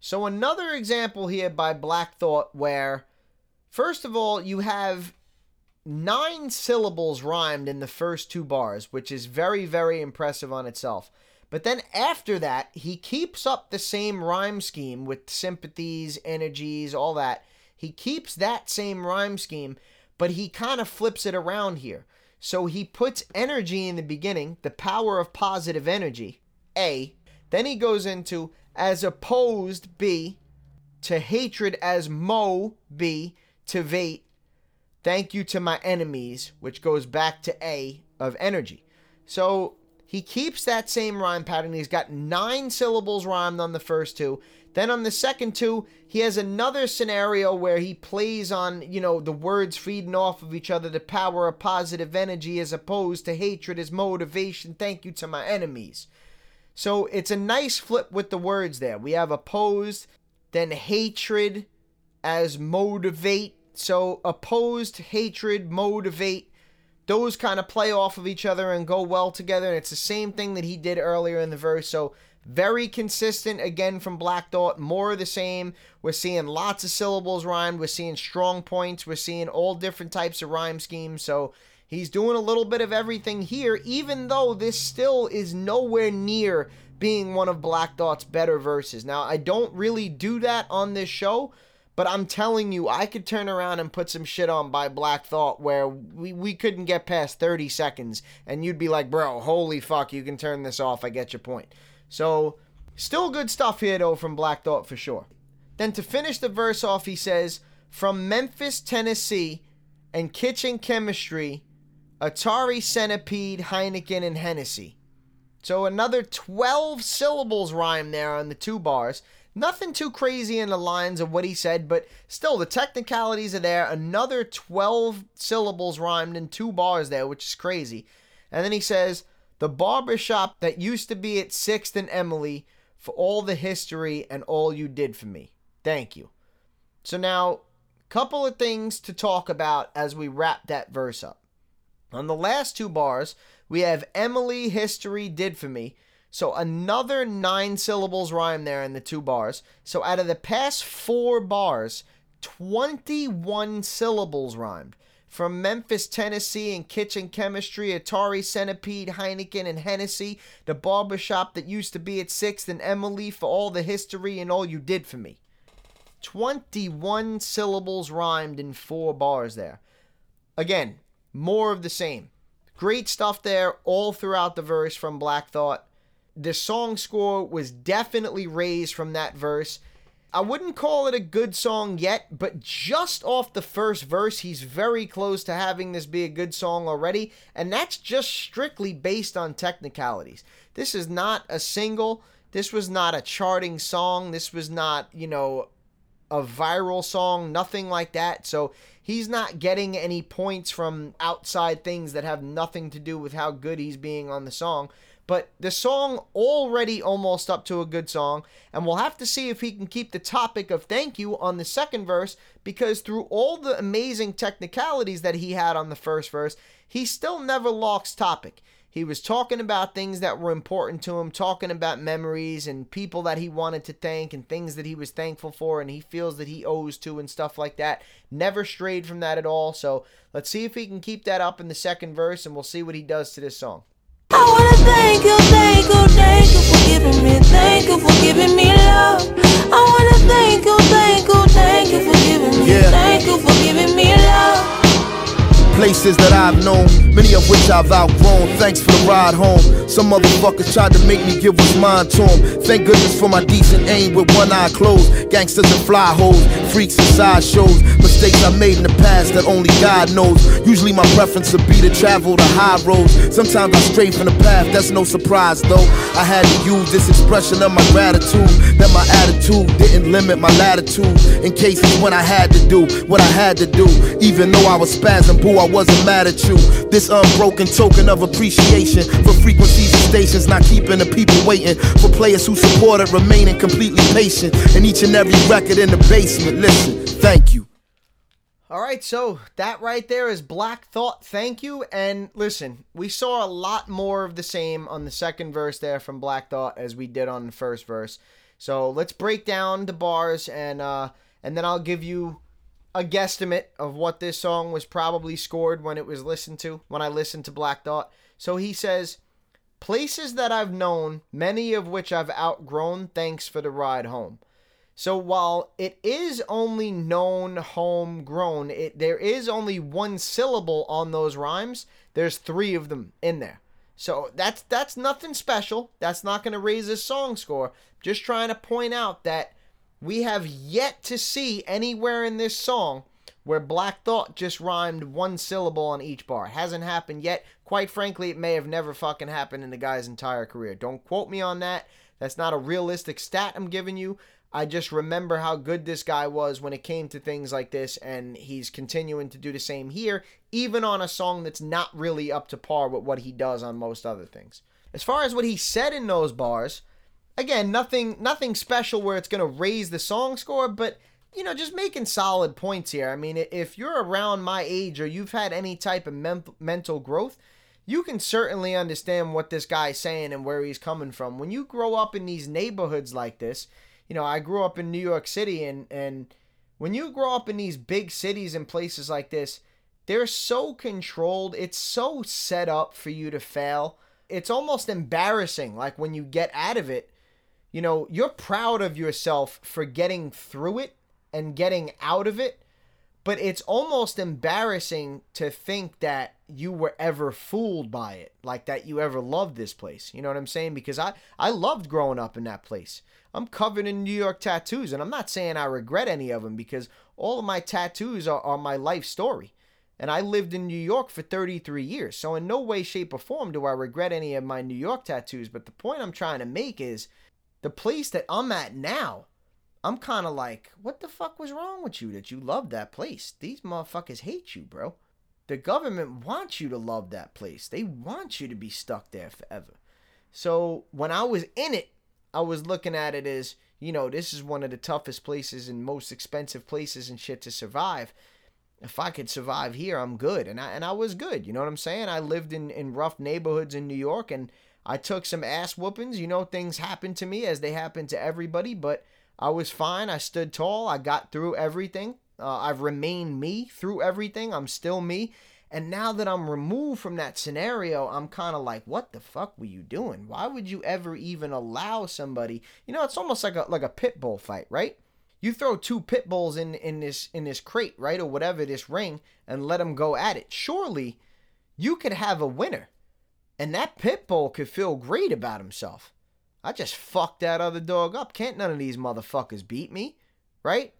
So, another example here by Black Thought where, first of all, you have nine syllables rhymed in the first two bars, which is very, very impressive on itself. But then after that, he keeps up the same rhyme scheme with sympathies, energies, all that. He keeps that same rhyme scheme, but he kind of flips it around here. So he puts energy in the beginning, the power of positive energy, A. Then he goes into as opposed, B, to hatred as mo, B, to vate. Thank you to my enemies, which goes back to A of energy. So he keeps that same rhyme pattern. He's got nine syllables rhymed on the first two. Then on the second two, he has another scenario where he plays on, you know, the words feeding off of each other to power a positive energy as opposed to hatred as motivation. Thank you to my enemies. So it's a nice flip with the words there. We have opposed, then hatred as motivate. So opposed, hatred, motivate. Those kind of play off of each other and go well together. And it's the same thing that he did earlier in the verse. So very consistent again from Black Thought. More of the same. We're seeing lots of syllables rhymed. We're seeing strong points. We're seeing all different types of rhyme schemes. So he's doing a little bit of everything here, even though this still is nowhere near being one of Black Thought's better verses. Now, I don't really do that on this show, but I'm telling you, I could turn around and put some shit on by Black Thought where we, we couldn't get past 30 seconds, and you'd be like, bro, holy fuck, you can turn this off. I get your point. So, still good stuff here, though, from Black Thought for sure. Then to finish the verse off, he says, From Memphis, Tennessee, and Kitchen Chemistry, Atari Centipede, Heineken, and Hennessy. So another 12 syllables rhyme there on the two bars. Nothing too crazy in the lines of what he said, but still the technicalities are there. Another 12 syllables rhymed in two bars there, which is crazy. And then he says, The barbershop that used to be at 6th and Emily for all the history and all you did for me. Thank you. So now, couple of things to talk about as we wrap that verse up. On the last two bars, we have Emily History Did For Me. So another nine syllables rhyme there in the two bars. So out of the past four bars, 21 syllables rhymed. From Memphis, Tennessee, and Kitchen Chemistry, Atari Centipede, Heineken, and Hennessy, the barbershop that used to be at 6th, and Emily for all the history and all you did for me. 21 syllables rhymed in four bars there. Again, more of the same. Great stuff there all throughout the verse from Black Thought. The song score was definitely raised from that verse. I wouldn't call it a good song yet, but just off the first verse, he's very close to having this be a good song already, and that's just strictly based on technicalities. This is not a single, this was not a charting song, this was not, you know, a viral song, nothing like that. So he's not getting any points from outside things that have nothing to do with how good he's being on the song. But the song already almost up to a good song, and we'll have to see if he can keep the topic of thank you on the second verse because through all the amazing technicalities that he had on the first verse, he still never lost topic. He was talking about things that were important to him, talking about memories and people that he wanted to thank and things that he was thankful for and he feels that he owes to and stuff like that. Never strayed from that at all. So let's see if he can keep that up in the second verse and we'll see what he does to this song. Thank you, thank you, thank you for giving me, thank you for giving me love. I wanna thank you, thank you, thank you for giving me, Yeah. thank you for giving me love. Places that I've known, many of which I've outgrown. Thanks for the ride home. Some motherfuckers tried to make me give what's mine to them. Thank goodness for my decent aim with one eye closed. Gangsters and fly hoes, freaks and sideshows. Mistakes I made in the past that only God knows. Usually my preference would be to travel the high roads. Sometimes I stray from the path, that's no surprise though. I had to use this expression of my gratitude. That my attitude didn't limit my latitude. In cases when I had to do what I had to do. Even though I was spazzing, boo, I wasn't mad at you. This unbroken token of appreciation for frequencies and stations, not keeping the people waiting. For players who supported, remaining completely patient. And each and every record in the basement, listen, thank you. All right, so that right there is Black Thought. Thank you. And listen, we saw a lot more of the same on the second verse there from Black Thought as we did on the first verse. So let's break down the bars and uh and then I'll give you a guesstimate of what this song was probably scored when it was listened to, when I listened to Black Thought. So he says, Places that I've known, many of which I've outgrown, thanks for the ride home. So while it is only known homegrown, it there is only one syllable on those rhymes. There's three of them in there. So that's that's nothing special. That's not going to raise his song score. Just trying to point out that we have yet to see anywhere in this song where Black Thought just rhymed one syllable on each bar. It hasn't happened yet. Quite frankly, it may have never fucking happened in the guy's entire career. Don't quote me on that. That's not a realistic stat I'm giving you. I just remember how good this guy was when it came to things like this, and he's continuing to do the same here, even on a song that's not really up to par with what he does on most other things. As far as what he said in those bars, again, nothing nothing special where it's gonna raise the song score, but you know, just making solid points here. I mean, if you're around my age or you've had any type of mental mental growth, you can certainly understand what this guy's saying and where he's coming from. When you grow up in these neighborhoods like this, you know, I grew up in New York City and and when you grow up in these big cities and places like this, they're so controlled. It's so set up for you to fail. It's almost embarrassing like when you get out of it, you know, you're proud of yourself for getting through it and getting out of it, but it's almost embarrassing to think that you were ever fooled by it, like that you ever loved this place. You know what I'm saying? Because I I loved growing up in that place. I'm covered in New York tattoos, and I'm not saying I regret any of them because all of my tattoos are, are my life story. And I lived in New York for 33 years. So, in no way, shape, or form do I regret any of my New York tattoos. But the point I'm trying to make is the place that I'm at now, I'm kind of like, what the fuck was wrong with you that you love that place? These motherfuckers hate you, bro. The government wants you to love that place, they want you to be stuck there forever. So, when I was in it, I was looking at it as, you know, this is one of the toughest places and most expensive places and shit to survive. If I could survive here, I'm good. And I and I was good. You know what I'm saying? I lived in, in rough neighborhoods in New York and I took some ass whoopings. You know, things happened to me as they happen to everybody, but I was fine. I stood tall. I got through everything. Uh, I've remained me through everything. I'm still me. And now that I'm removed from that scenario, I'm kind of like, what the fuck were you doing? Why would you ever even allow somebody? You know, it's almost like a like a pit bull fight, right? You throw two pit bulls in in this in this crate, right, or whatever this ring, and let them go at it. Surely, you could have a winner, and that pit bull could feel great about himself. I just fucked that other dog up. Can't none of these motherfuckers beat me, right?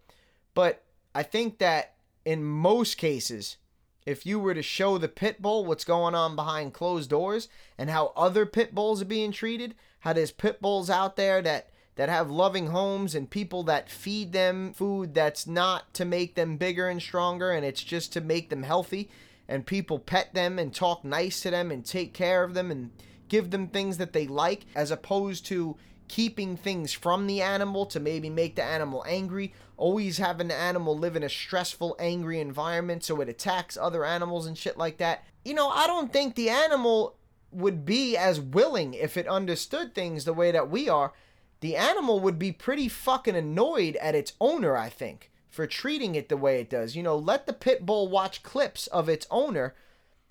But I think that in most cases, if you were to show the pit bull what's going on behind closed doors and how other pit bulls are being treated, how there's pit bulls out there that that have loving homes and people that feed them food that's not to make them bigger and stronger and it's just to make them healthy and people pet them and talk nice to them and take care of them and give them things that they like as opposed to keeping things from the animal to maybe make the animal angry, always having the animal live in a stressful, angry environment so it attacks other animals and shit like that. You know, I don't think the animal would be as willing if it understood things the way that we are. The animal would be pretty fucking annoyed at its owner, I think, for treating it the way it does. You know, let the pit bull watch clips of its owner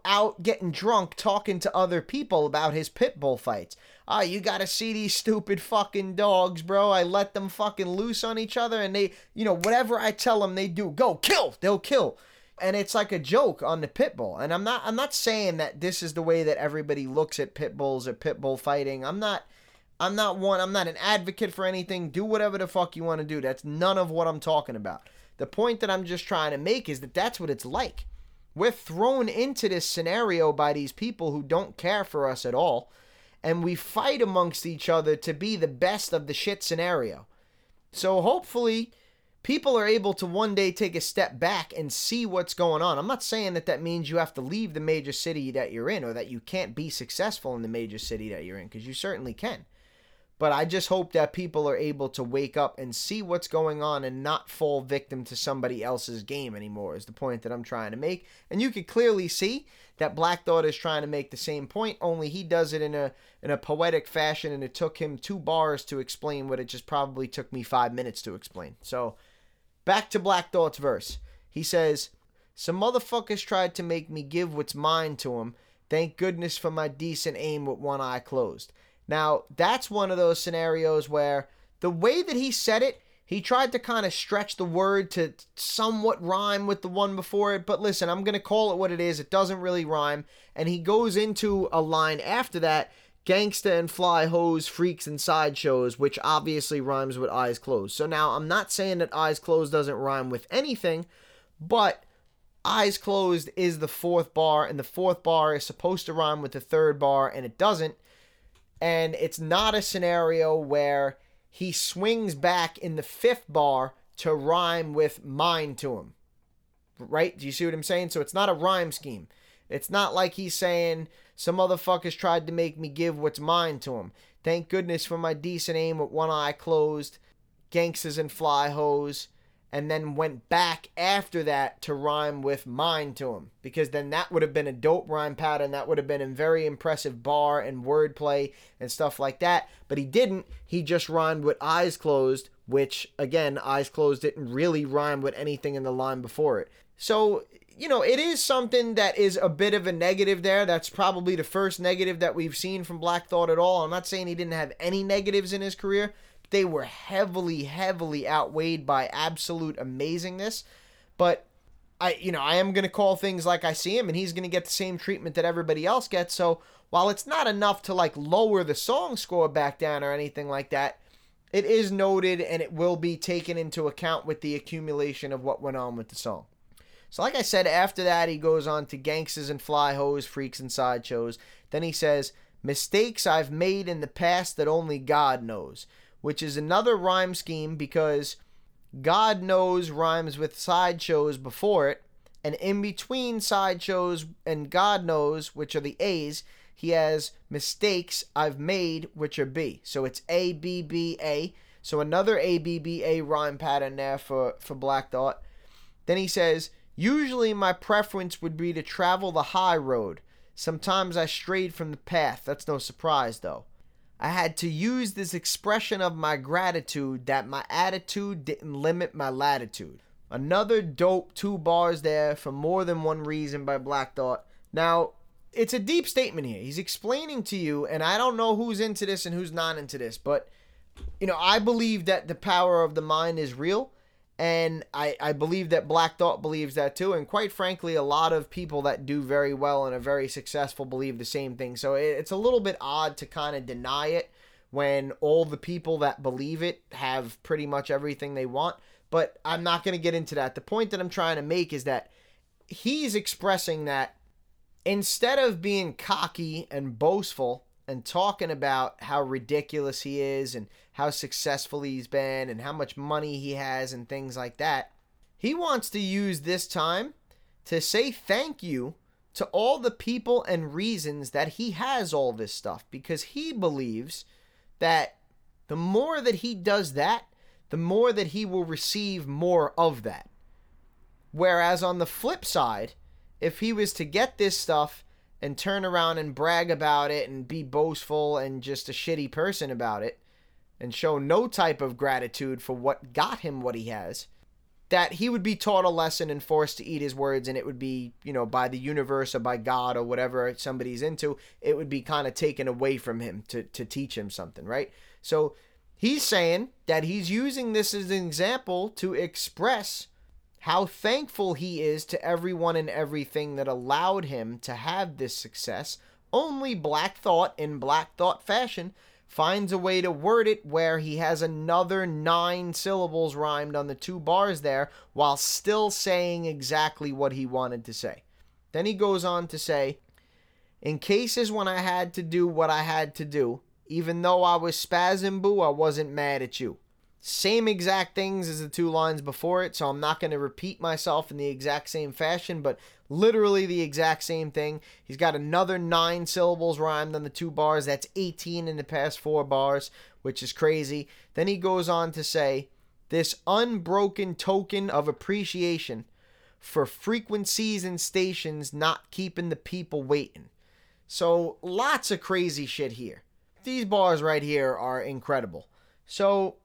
out getting drunk talking to other people about his pit bull fights. Oh, you gotta see these stupid fucking dogs, bro. I let them fucking loose on each other and they, you know, whatever I tell them they do, go kill, they'll kill. And it's like a joke on the pit bull. And I'm not I'm not saying that this is the way that everybody looks at pit bulls or pit bull fighting. I'm not I'm not one I'm not an advocate for anything. Do whatever the fuck you want to do. That's none of what I'm talking about. The point that I'm just trying to make is that that's what it's like. We're thrown into this scenario by these people who don't care for us at all and we fight amongst each other to be the best of the shit scenario. So hopefully, people are able to one day take a step back and see what's going on. I'm not saying that that means you have to leave the major city that you're in or that you can't be successful in the major city that you're in, because you certainly can. But I just hope that people are able to wake up and see what's going on and not fall victim to somebody else's game anymore, is the point that I'm trying to make. And you can clearly see that Black Thought is trying to make the same point, only he does it in a in a poetic fashion, and it took him two bars to explain what it just probably took me five minutes to explain. So back to Black Thought's verse. He says, Some motherfuckers tried to make me give what's mine to to 'em. Thank goodness for my decent aim with one eye closed. Now, that's one of those scenarios where the way that he said it, he tried to kind of stretch the word to somewhat rhyme with the one before it, but listen, I'm going to call it what it is. It doesn't really rhyme. And he goes into a line after that gangsta and fly hoes, freaks and sideshows, which obviously rhymes with eyes closed. So now I'm not saying that eyes closed doesn't rhyme with anything, But eyes closed is the fourth bar, and the fourth bar is supposed to rhyme with the third bar, and it doesn't. And it's not a scenario where he swings back in the fifth bar to rhyme with mine to him. Right? Do you see what I'm saying? So it's not a rhyme scheme. It's not like he's saying some motherfuckers tried to make me give what's mine to him. Thank goodness for my decent aim with one eye closed, gangsters and fly hoes, and then went back after that to rhyme with mine to him. Because then that would have been a dope rhyme pattern. That would have been a very impressive bar and wordplay and stuff like that. But he didn't. He just rhymed with eyes closed, which, again, eyes closed didn't really rhyme with anything in the line before it. So you know, it is something that is a bit of a negative there. That's probably the first negative that we've seen from Black Thought at all. I'm not saying he didn't have any negatives in his career. They were heavily, heavily outweighed by absolute amazingness. But I, you know, I am going to call things like I see him, and he's going to get the same treatment that everybody else gets. So while it's not enough to like lower the song score back down or anything like that, it is noted and it will be taken into account with the accumulation of what went on with the song. So, like I said, after that, he goes on to gangsters and fly hoes, freaks and sideshows. Then he says, Mistakes I've made in the past that only God knows, which is another rhyme scheme because God knows rhymes with sideshows before it, and in between sideshows and God knows, which are the A's, he has mistakes I've made, which are B. So it's A B B A. So another A B B A rhyme pattern there for, for Black Thought. Then he says, Usually, my preference would be to travel the high road. Sometimes I strayed from the path. That's no surprise, though. I had to use this expression of my gratitude that my attitude didn't limit my latitude. Another dope two bars there for more than one reason by Black Thought. Now, it's a deep statement here. He's explaining to you, and I don't know who's into this and who's not into this, but you know, I believe that the power of the mind is real. And I, I believe that Black Thought believes that too. And quite frankly, a lot of people that do very well and are very successful believe the same thing. So it's a little bit odd to kind of deny it when all the people that believe it have pretty much everything they want. But I'm not going to get into that. The point that I'm trying to make is that he's expressing that instead of being cocky and boastful, and talking about how ridiculous he is and how successful he's been and how much money he has and things like that. He wants to use this time to say thank you to all the people and reasons that he has all this stuff because he believes that the more that he does that, the more that he will receive more of that. Whereas on the flip side, if he was to get this stuff and turn around and brag about it and be boastful and just a shitty person about it and show no type of gratitude for what got him what he has, that he would be taught a lesson and forced to eat his words and it would be, you know, by the universe or by God or whatever somebody's into, it would be kind of taken away from him to, to teach him something, right? So he's saying that he's using this as an example to express how thankful he is to everyone and everything that allowed him to have this success. Only Black Thought, in Black Thought fashion, finds a way to word it where he has another nine syllables rhymed on the two bars there while still saying exactly what he wanted to say. Then he goes on to say, In cases when I had to do what I had to do, even though I was spasm boo, I wasn't mad at you. Same exact things as the two lines before it, so I'm not going to repeat myself in the exact same fashion, but literally the exact same thing. He's got another nine syllables rhymed on the two bars. That's 18 in the past four bars, which is crazy. Then he goes on to say, This unbroken token of appreciation for frequencies and stations not keeping the people waiting. So, lots of crazy shit here. These bars right here are incredible. So,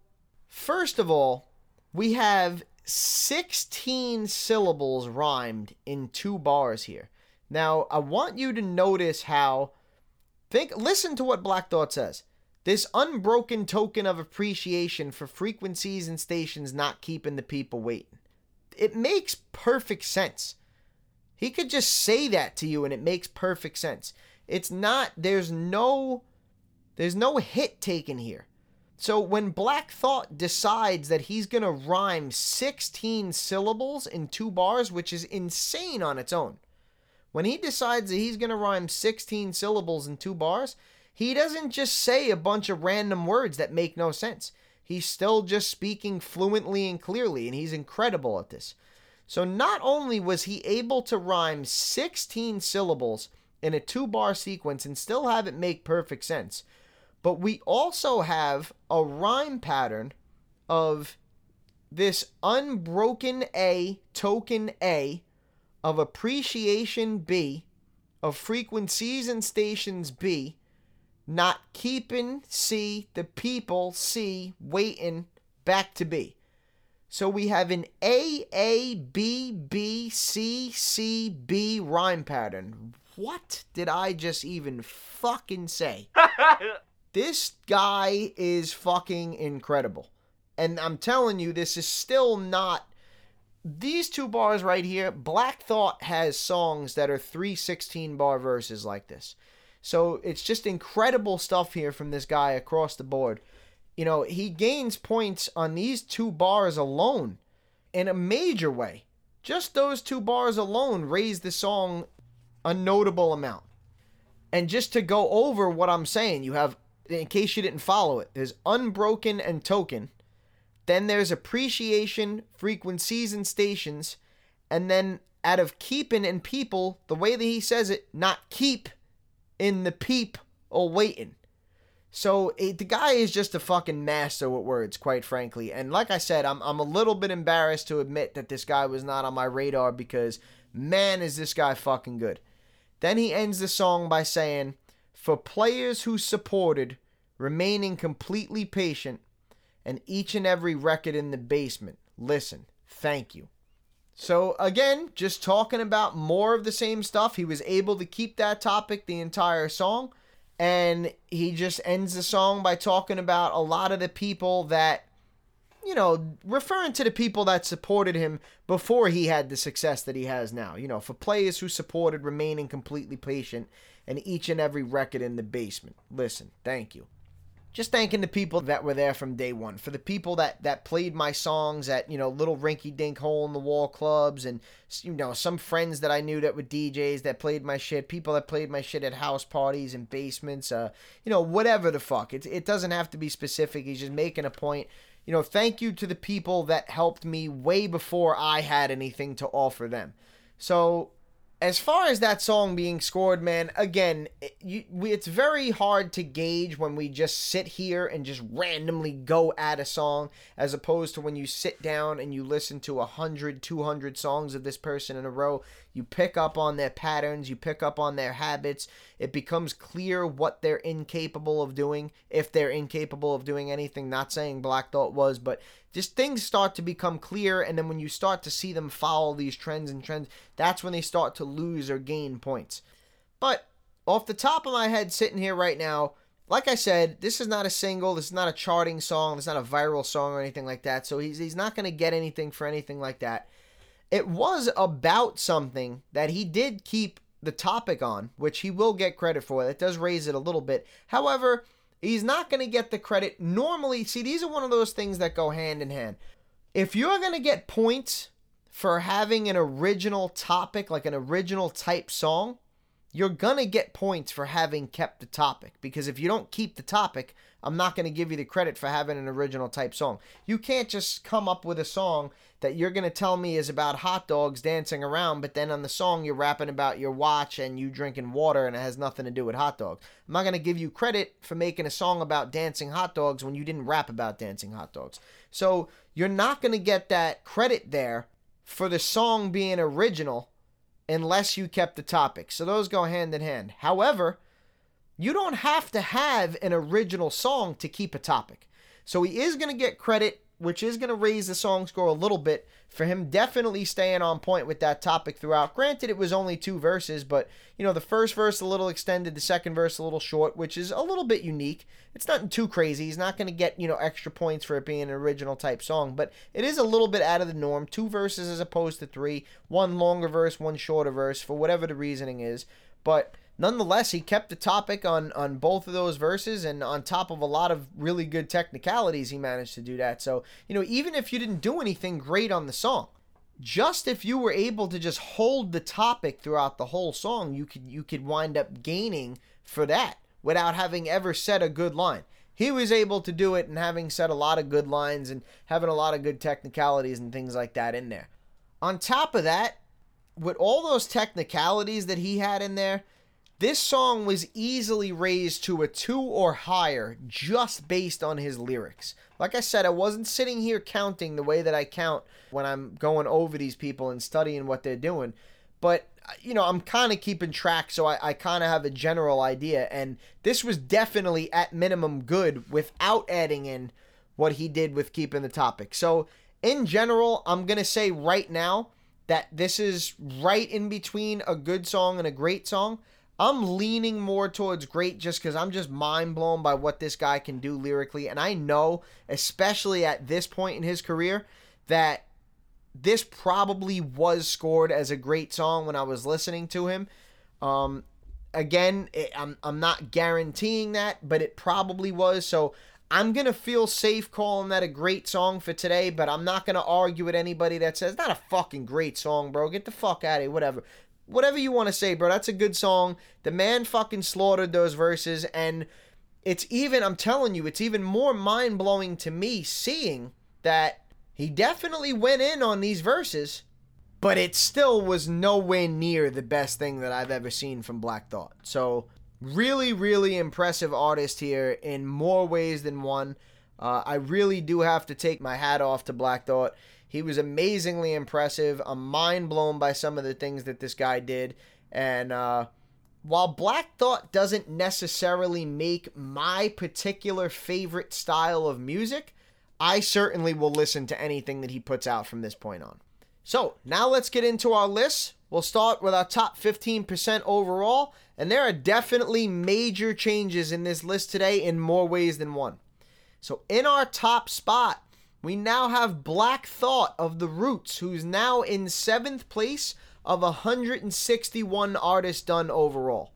First of all, we have 16 syllables rhymed in two bars here. Now, I want you to notice how think listen to what Black Thought says. This unbroken token of appreciation for frequencies and stations not keeping the people waiting. It makes perfect sense. He could just say that to you and it makes perfect sense. It's not there's no there's no hit taken here. So when Black Thought decides that he's going to rhyme 16 syllables in two bars, which is insane on its own. When he decides that he's going to rhyme 16 syllables in two bars, he doesn't just say a bunch of random words that make no sense. He's still just speaking fluently and clearly, and he's incredible at this. So not only was he able to rhyme 16 syllables in a two bar sequence and still have it make perfect sense, but we also have a rhyme pattern of this unbroken A, token A, of appreciation B, of frequencies and stations B, not keeping C, the people C, waiting back to B. So we have an A A B B C C B rhyme pattern. What did I just even fucking say? this guy is fucking incredible. And I'm telling you, this is still not. These two bars right here, Black Thought has songs that are three 16 bar verses like this. So it's just incredible stuff here from this guy across the board. You know, he gains points on these two bars alone in a major way. Just those two bars alone raise the song a notable amount. And just to go over what I'm saying, you have, in case you didn't follow it, there's Unbroken and Token. Then there's Appreciation, Frequencies and Stations. And then out of Keeping and People, the way that he says it, not keep in the peep or waiting. So it, the guy is just a fucking master with words, quite frankly. And like I said, I'm I'm a little bit embarrassed to admit that this guy was not on my radar because man, is this guy fucking good. Then he ends the song by saying, "For players who supported, remaining completely patient, and each and every record in the basement, listen, thank you." So again, just talking about more of the same stuff. He was able to keep that topic the entire song and he just ends the song by talking about a lot of the people that you know referring to the people that supported him before he had the success that he has now you know for players who supported remaining completely patient and each and every record in the basement. Listen thank you. Just thanking the people that were there from day one. For the people that that played my songs at you know little rinky dink hole in the wall clubs and you know some friends that i knew that were djs that played my shit people that played my shit at house parties and basements uh you know whatever the fuck. It, it doesn't have to be specific. He's just making a point. You know thank you to the people that helped me way before i had anything to offer them. So as far as that song being scored, man, again, it, you, we, it's very hard to gauge when we just sit here and just randomly go at a song, as opposed to when you sit down and you listen to 100, 200 songs of this person in a row. You pick up on their patterns, you pick up on their habits. It becomes clear what they're incapable of doing, if they're incapable of doing anything. Not saying Black Thought was, but just things start to become clear and then when you start to see them follow these trends and trends that's when they start to lose or gain points. But off the top of my head sitting here right now like i said this is not a single this is not a charting song this is not a viral song or anything like that so he's, he's not going to get anything for anything like that. It was about something that he did keep the topic on which he will get credit for. That does raise it a little bit. However He's not going to get the credit. Normally, see, these are one of those things that go hand in hand. If you're going to get points for having an original topic, like an original type song, you're going to get points for having kept the topic. Because if you don't keep the topic, I'm not going to give you the credit for having an original type song. You can't just come up with a song that you're going to tell me is about hot dogs dancing around, but then on the song you're rapping about your watch and you drinking water and it has nothing to do with hot dogs. I'm not going to give you credit for making a song about dancing hot dogs when you didn't rap about dancing hot dogs. So you're not going to get that credit there for the song being original unless you kept the topic. So those go hand in hand. However, you don't have to have an original song to keep a topic. So he is going to get credit which is going to raise the song score a little bit for him definitely staying on point with that topic throughout. Granted, it was only two verses, but you know, the first verse a little extended, the second verse a little short, which is a little bit unique. It's nothing too crazy. He's not going to get, you know, extra points for it being an original type song, but it is a little bit out of the norm. Two verses as opposed to three, one longer verse, one shorter verse, for whatever the reasoning is. But nonetheless, he kept the topic on on both of those verses, and on top of a lot of really good technicalities, he managed to do that. So you know, even if you didn't do anything great on the song, just if you were able to just hold the topic throughout the whole song, you could you could wind up gaining for that without having ever said a good line. He was able to do it and having said a lot of good lines and having a lot of good technicalities and things like that in there. On top of that, with all those technicalities that he had in there, this song was easily raised to a two or higher just based on his lyrics. Like I said, I wasn't sitting here counting the way that I count when I'm going over these people and studying what they're doing. But, you know, I'm kind of keeping track, so I, I kind of have a general idea. And this was definitely at minimum good without adding in what he did with keeping the topic. So, in general, I'm going to say right now that this is right in between a good song and a great song. I'm leaning more towards great just because I'm just mind blown by what this guy can do lyrically. And I know, especially at this point in his career, that this probably was scored as a great song when I was listening to him. Um, again, it, I'm, I'm not guaranteeing that, but it probably was. So I'm going to feel safe calling that a great song for today, but I'm not going to argue with anybody that says, not a fucking great song, bro. Get the fuck out of here, whatever whatever you want to say, bro. That's a good song. The man fucking slaughtered those verses, and it's even, I'm telling you, it's even more mind blowing to me seeing that he definitely went in on these verses, but it still was nowhere near the best thing that I've ever seen from Black Thought. So, really, really impressive artist here in more ways than one. Uh, I really do have to take my hat off to Black Thought. He was amazingly impressive. I'm mind blown by some of the things that this guy did. And uh, while Black Thought doesn't necessarily make my particular favorite style of music, I certainly will listen to anything that he puts out from this point on. So now let's get into our list. We'll start with our top 15% overall, and there are definitely major changes in this list today in more ways than one. So in our top spot, we now have Black Thought of the Roots, who's now in seventh place of 161 artists done overall.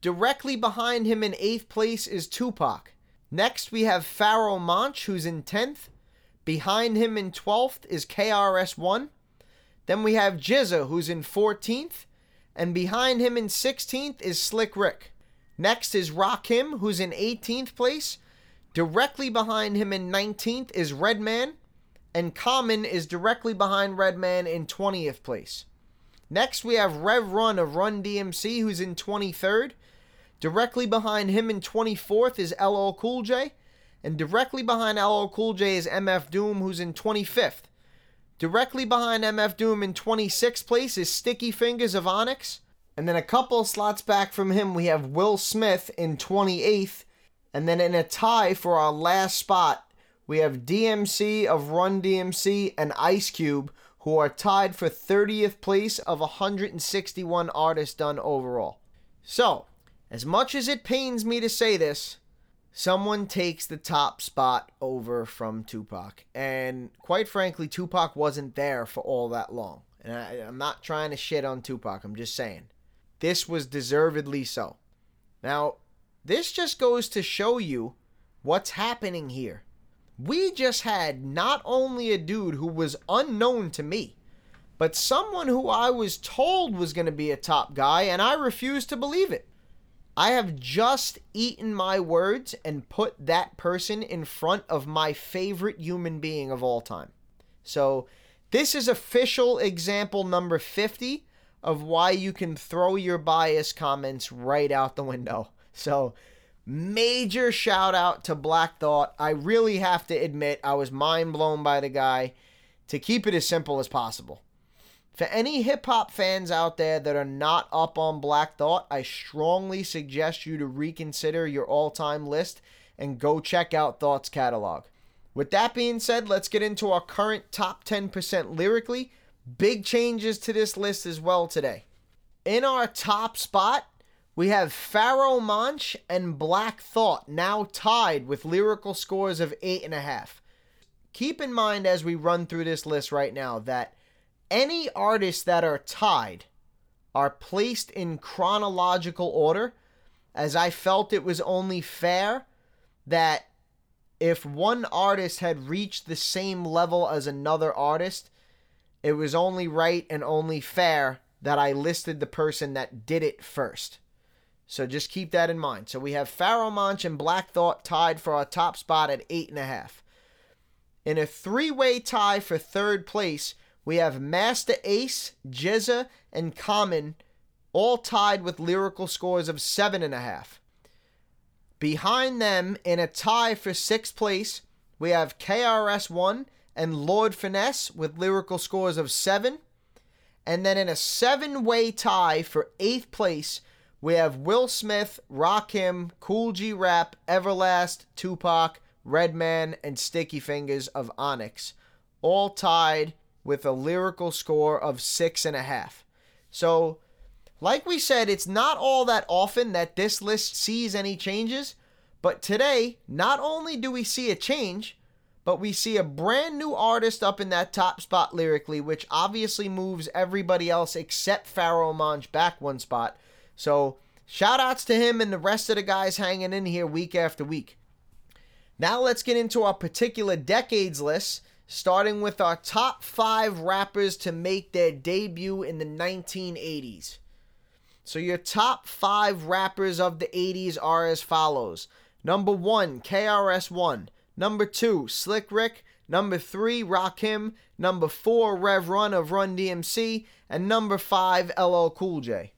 Directly behind him in eighth place is Tupac. Next, we have Pharoahe Monch, who's in 10th. Behind him in 12th is KRS-One. Then we have GZA, who's in 14th. And behind him in 16th is Slick Rick. Next is Rakim, who's in 18th place. Directly behind him in 19th is Redman, and Common is directly behind Redman in 20th place. Next, we have Rev Run of Run DMC, who's in 23rd. Directly behind him in 24th is LL Cool J. And directly behind LL Cool J is MF Doom, who's in 25th. Directly behind MF Doom in 26th place is Sticky Fingers of Onyx. And then a couple slots back from him, we have Will Smith in 28th. And then in a tie for our last spot, we have DMC of Run DMC and Ice Cube, who are tied for 30th place of 161 artists done overall. So, as much as it pains me to say this, someone takes the top spot over from Tupac. And quite frankly, Tupac wasn't there for all that long. And I, am not trying to shit on Tupac, I'm just saying. This was deservedly so. Now, this just goes to show you what's happening here. We just had not only a dude who was unknown to me, but someone who I was told was going to be a top guy, and I refused to believe it. I have just eaten my words and put that person in front of my favorite human being of all time. So, this is official example number 50 of why you can throw your bias comments right out the window. So, major shout out to Black Thought. I really have to admit, I was mind blown by the guy to keep it as simple as possible. For any hip hop fans out there that are not up on Black Thought, I strongly suggest you to reconsider your all time list and go check out Thought's catalog. With that being said, let's get into our current top 10% lyrically. Big changes to this list as well today. In our top spot, we have Pharoahe Monch and Black Thought now tied with lyrical scores of 8.5. Keep in mind as we run through this list right now that any artists that are tied are placed in chronological order, as I felt it was only fair that if one artist had reached the same level as another artist, it was only right and only fair that I listed the person that did it first. So just keep that in mind. So we have Pharoahe Monch and Black Thought tied for our top spot at eight and a half. In a three-way tie for third place, we have Masta Ace, GZA, and Common, all tied with lyrical scores of seven and a half. Behind them, in a tie for sixth place, we have KRS-One and Lord Finesse with lyrical scores of seven. And then in a seven-way tie for eighth place, we have Will Smith, Rakim, Kool G Rap, Everlast, Tupac, Redman, and Sticky Fingers of Onyx, all tied with a lyrical score of six and a half. So, like we said, it's not all that often that this list sees any changes, but today, not only do we see a change, but we see a brand new artist up in that top spot lyrically, which obviously moves everybody else except Pharoahe Monch back one spot. So shout outs to him and the rest of the guys hanging in here week after week. Now let's get into our particular decades list, starting with our top five rappers to make their debut in the 1980s. So your top five rappers of the 80s are as follows. Number one, KRS-One. Number two, Slick Rick. Number three, Rakim. Number four, Rev Run of Run DMC. And number five, LL Cool J.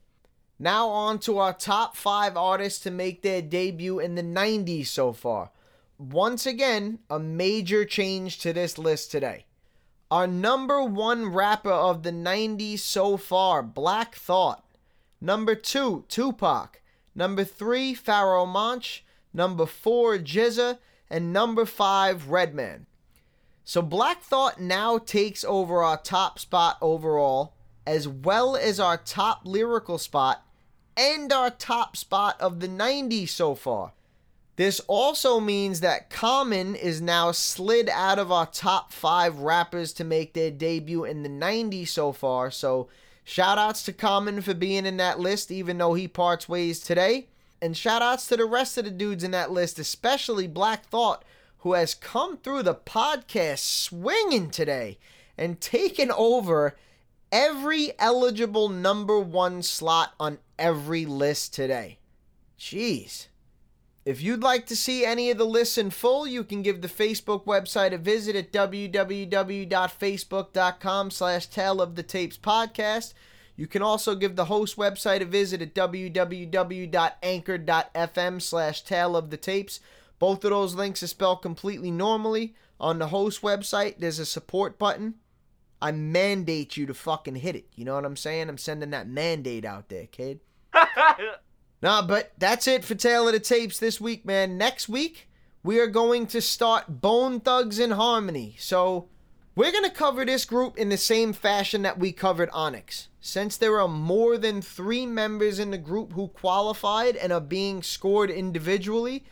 Now on to our top five artists to make their debut in the 90s so far. Once again, a major change to this list today. Our number one rapper of the 90s so far, Black Thought. Number two, Tupac. Number three, Pharoahe Monch. Number four, GZA. And number five, Redman. So Black Thought now takes over our top spot overall, as well as our top lyrical spot and our top spot of the 90s so far. This also means that Common is now slid out of our top five rappers to make their debut in the 90s so far. So, shout outs to Common for being in that list, even though he parts ways today. And shout outs to the rest of the dudes in that list, especially Black Thought, who has come through the podcast swinging today and taken over every eligible number one slot on every list today. Jeez. If you'd like to see any of the lists in full, you can give the Facebook website a visit at www.facebook.com slash Tale of the Tapes podcast. You can also give the host website a visit at www.anchor.fm slash Tale of the Tapes. Both of those links are spelled completely normally. On the host website, there's a support button. I mandate you to fucking hit it. You know what I'm saying? I'm sending that mandate out there, kid. nah, but that's it for Tale of the Tapes this week, man. Next week, we are going to start Bone Thugs-n-Harmony. So, we're going to cover this group in the same fashion that we covered Onyx. Since there are more than three members in the group who qualified and are being scored individually,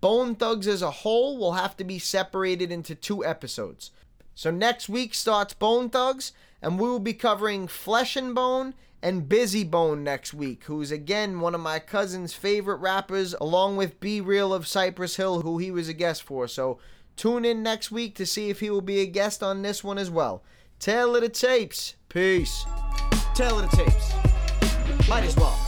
Bone Thugs as a whole will have to be separated into two episodes. So next week starts Bone Thugs, and we will be covering Flesh-n-Bone and Bizzy Bone next week, who's again one of my cousin's favorite rappers, along with B-Real of Cypress Hill, who he was a guest for. So tune in next week to see if he will be a guest on this one as well. Tale of the Tapes. Peace. Tale of the tapes. Might as well.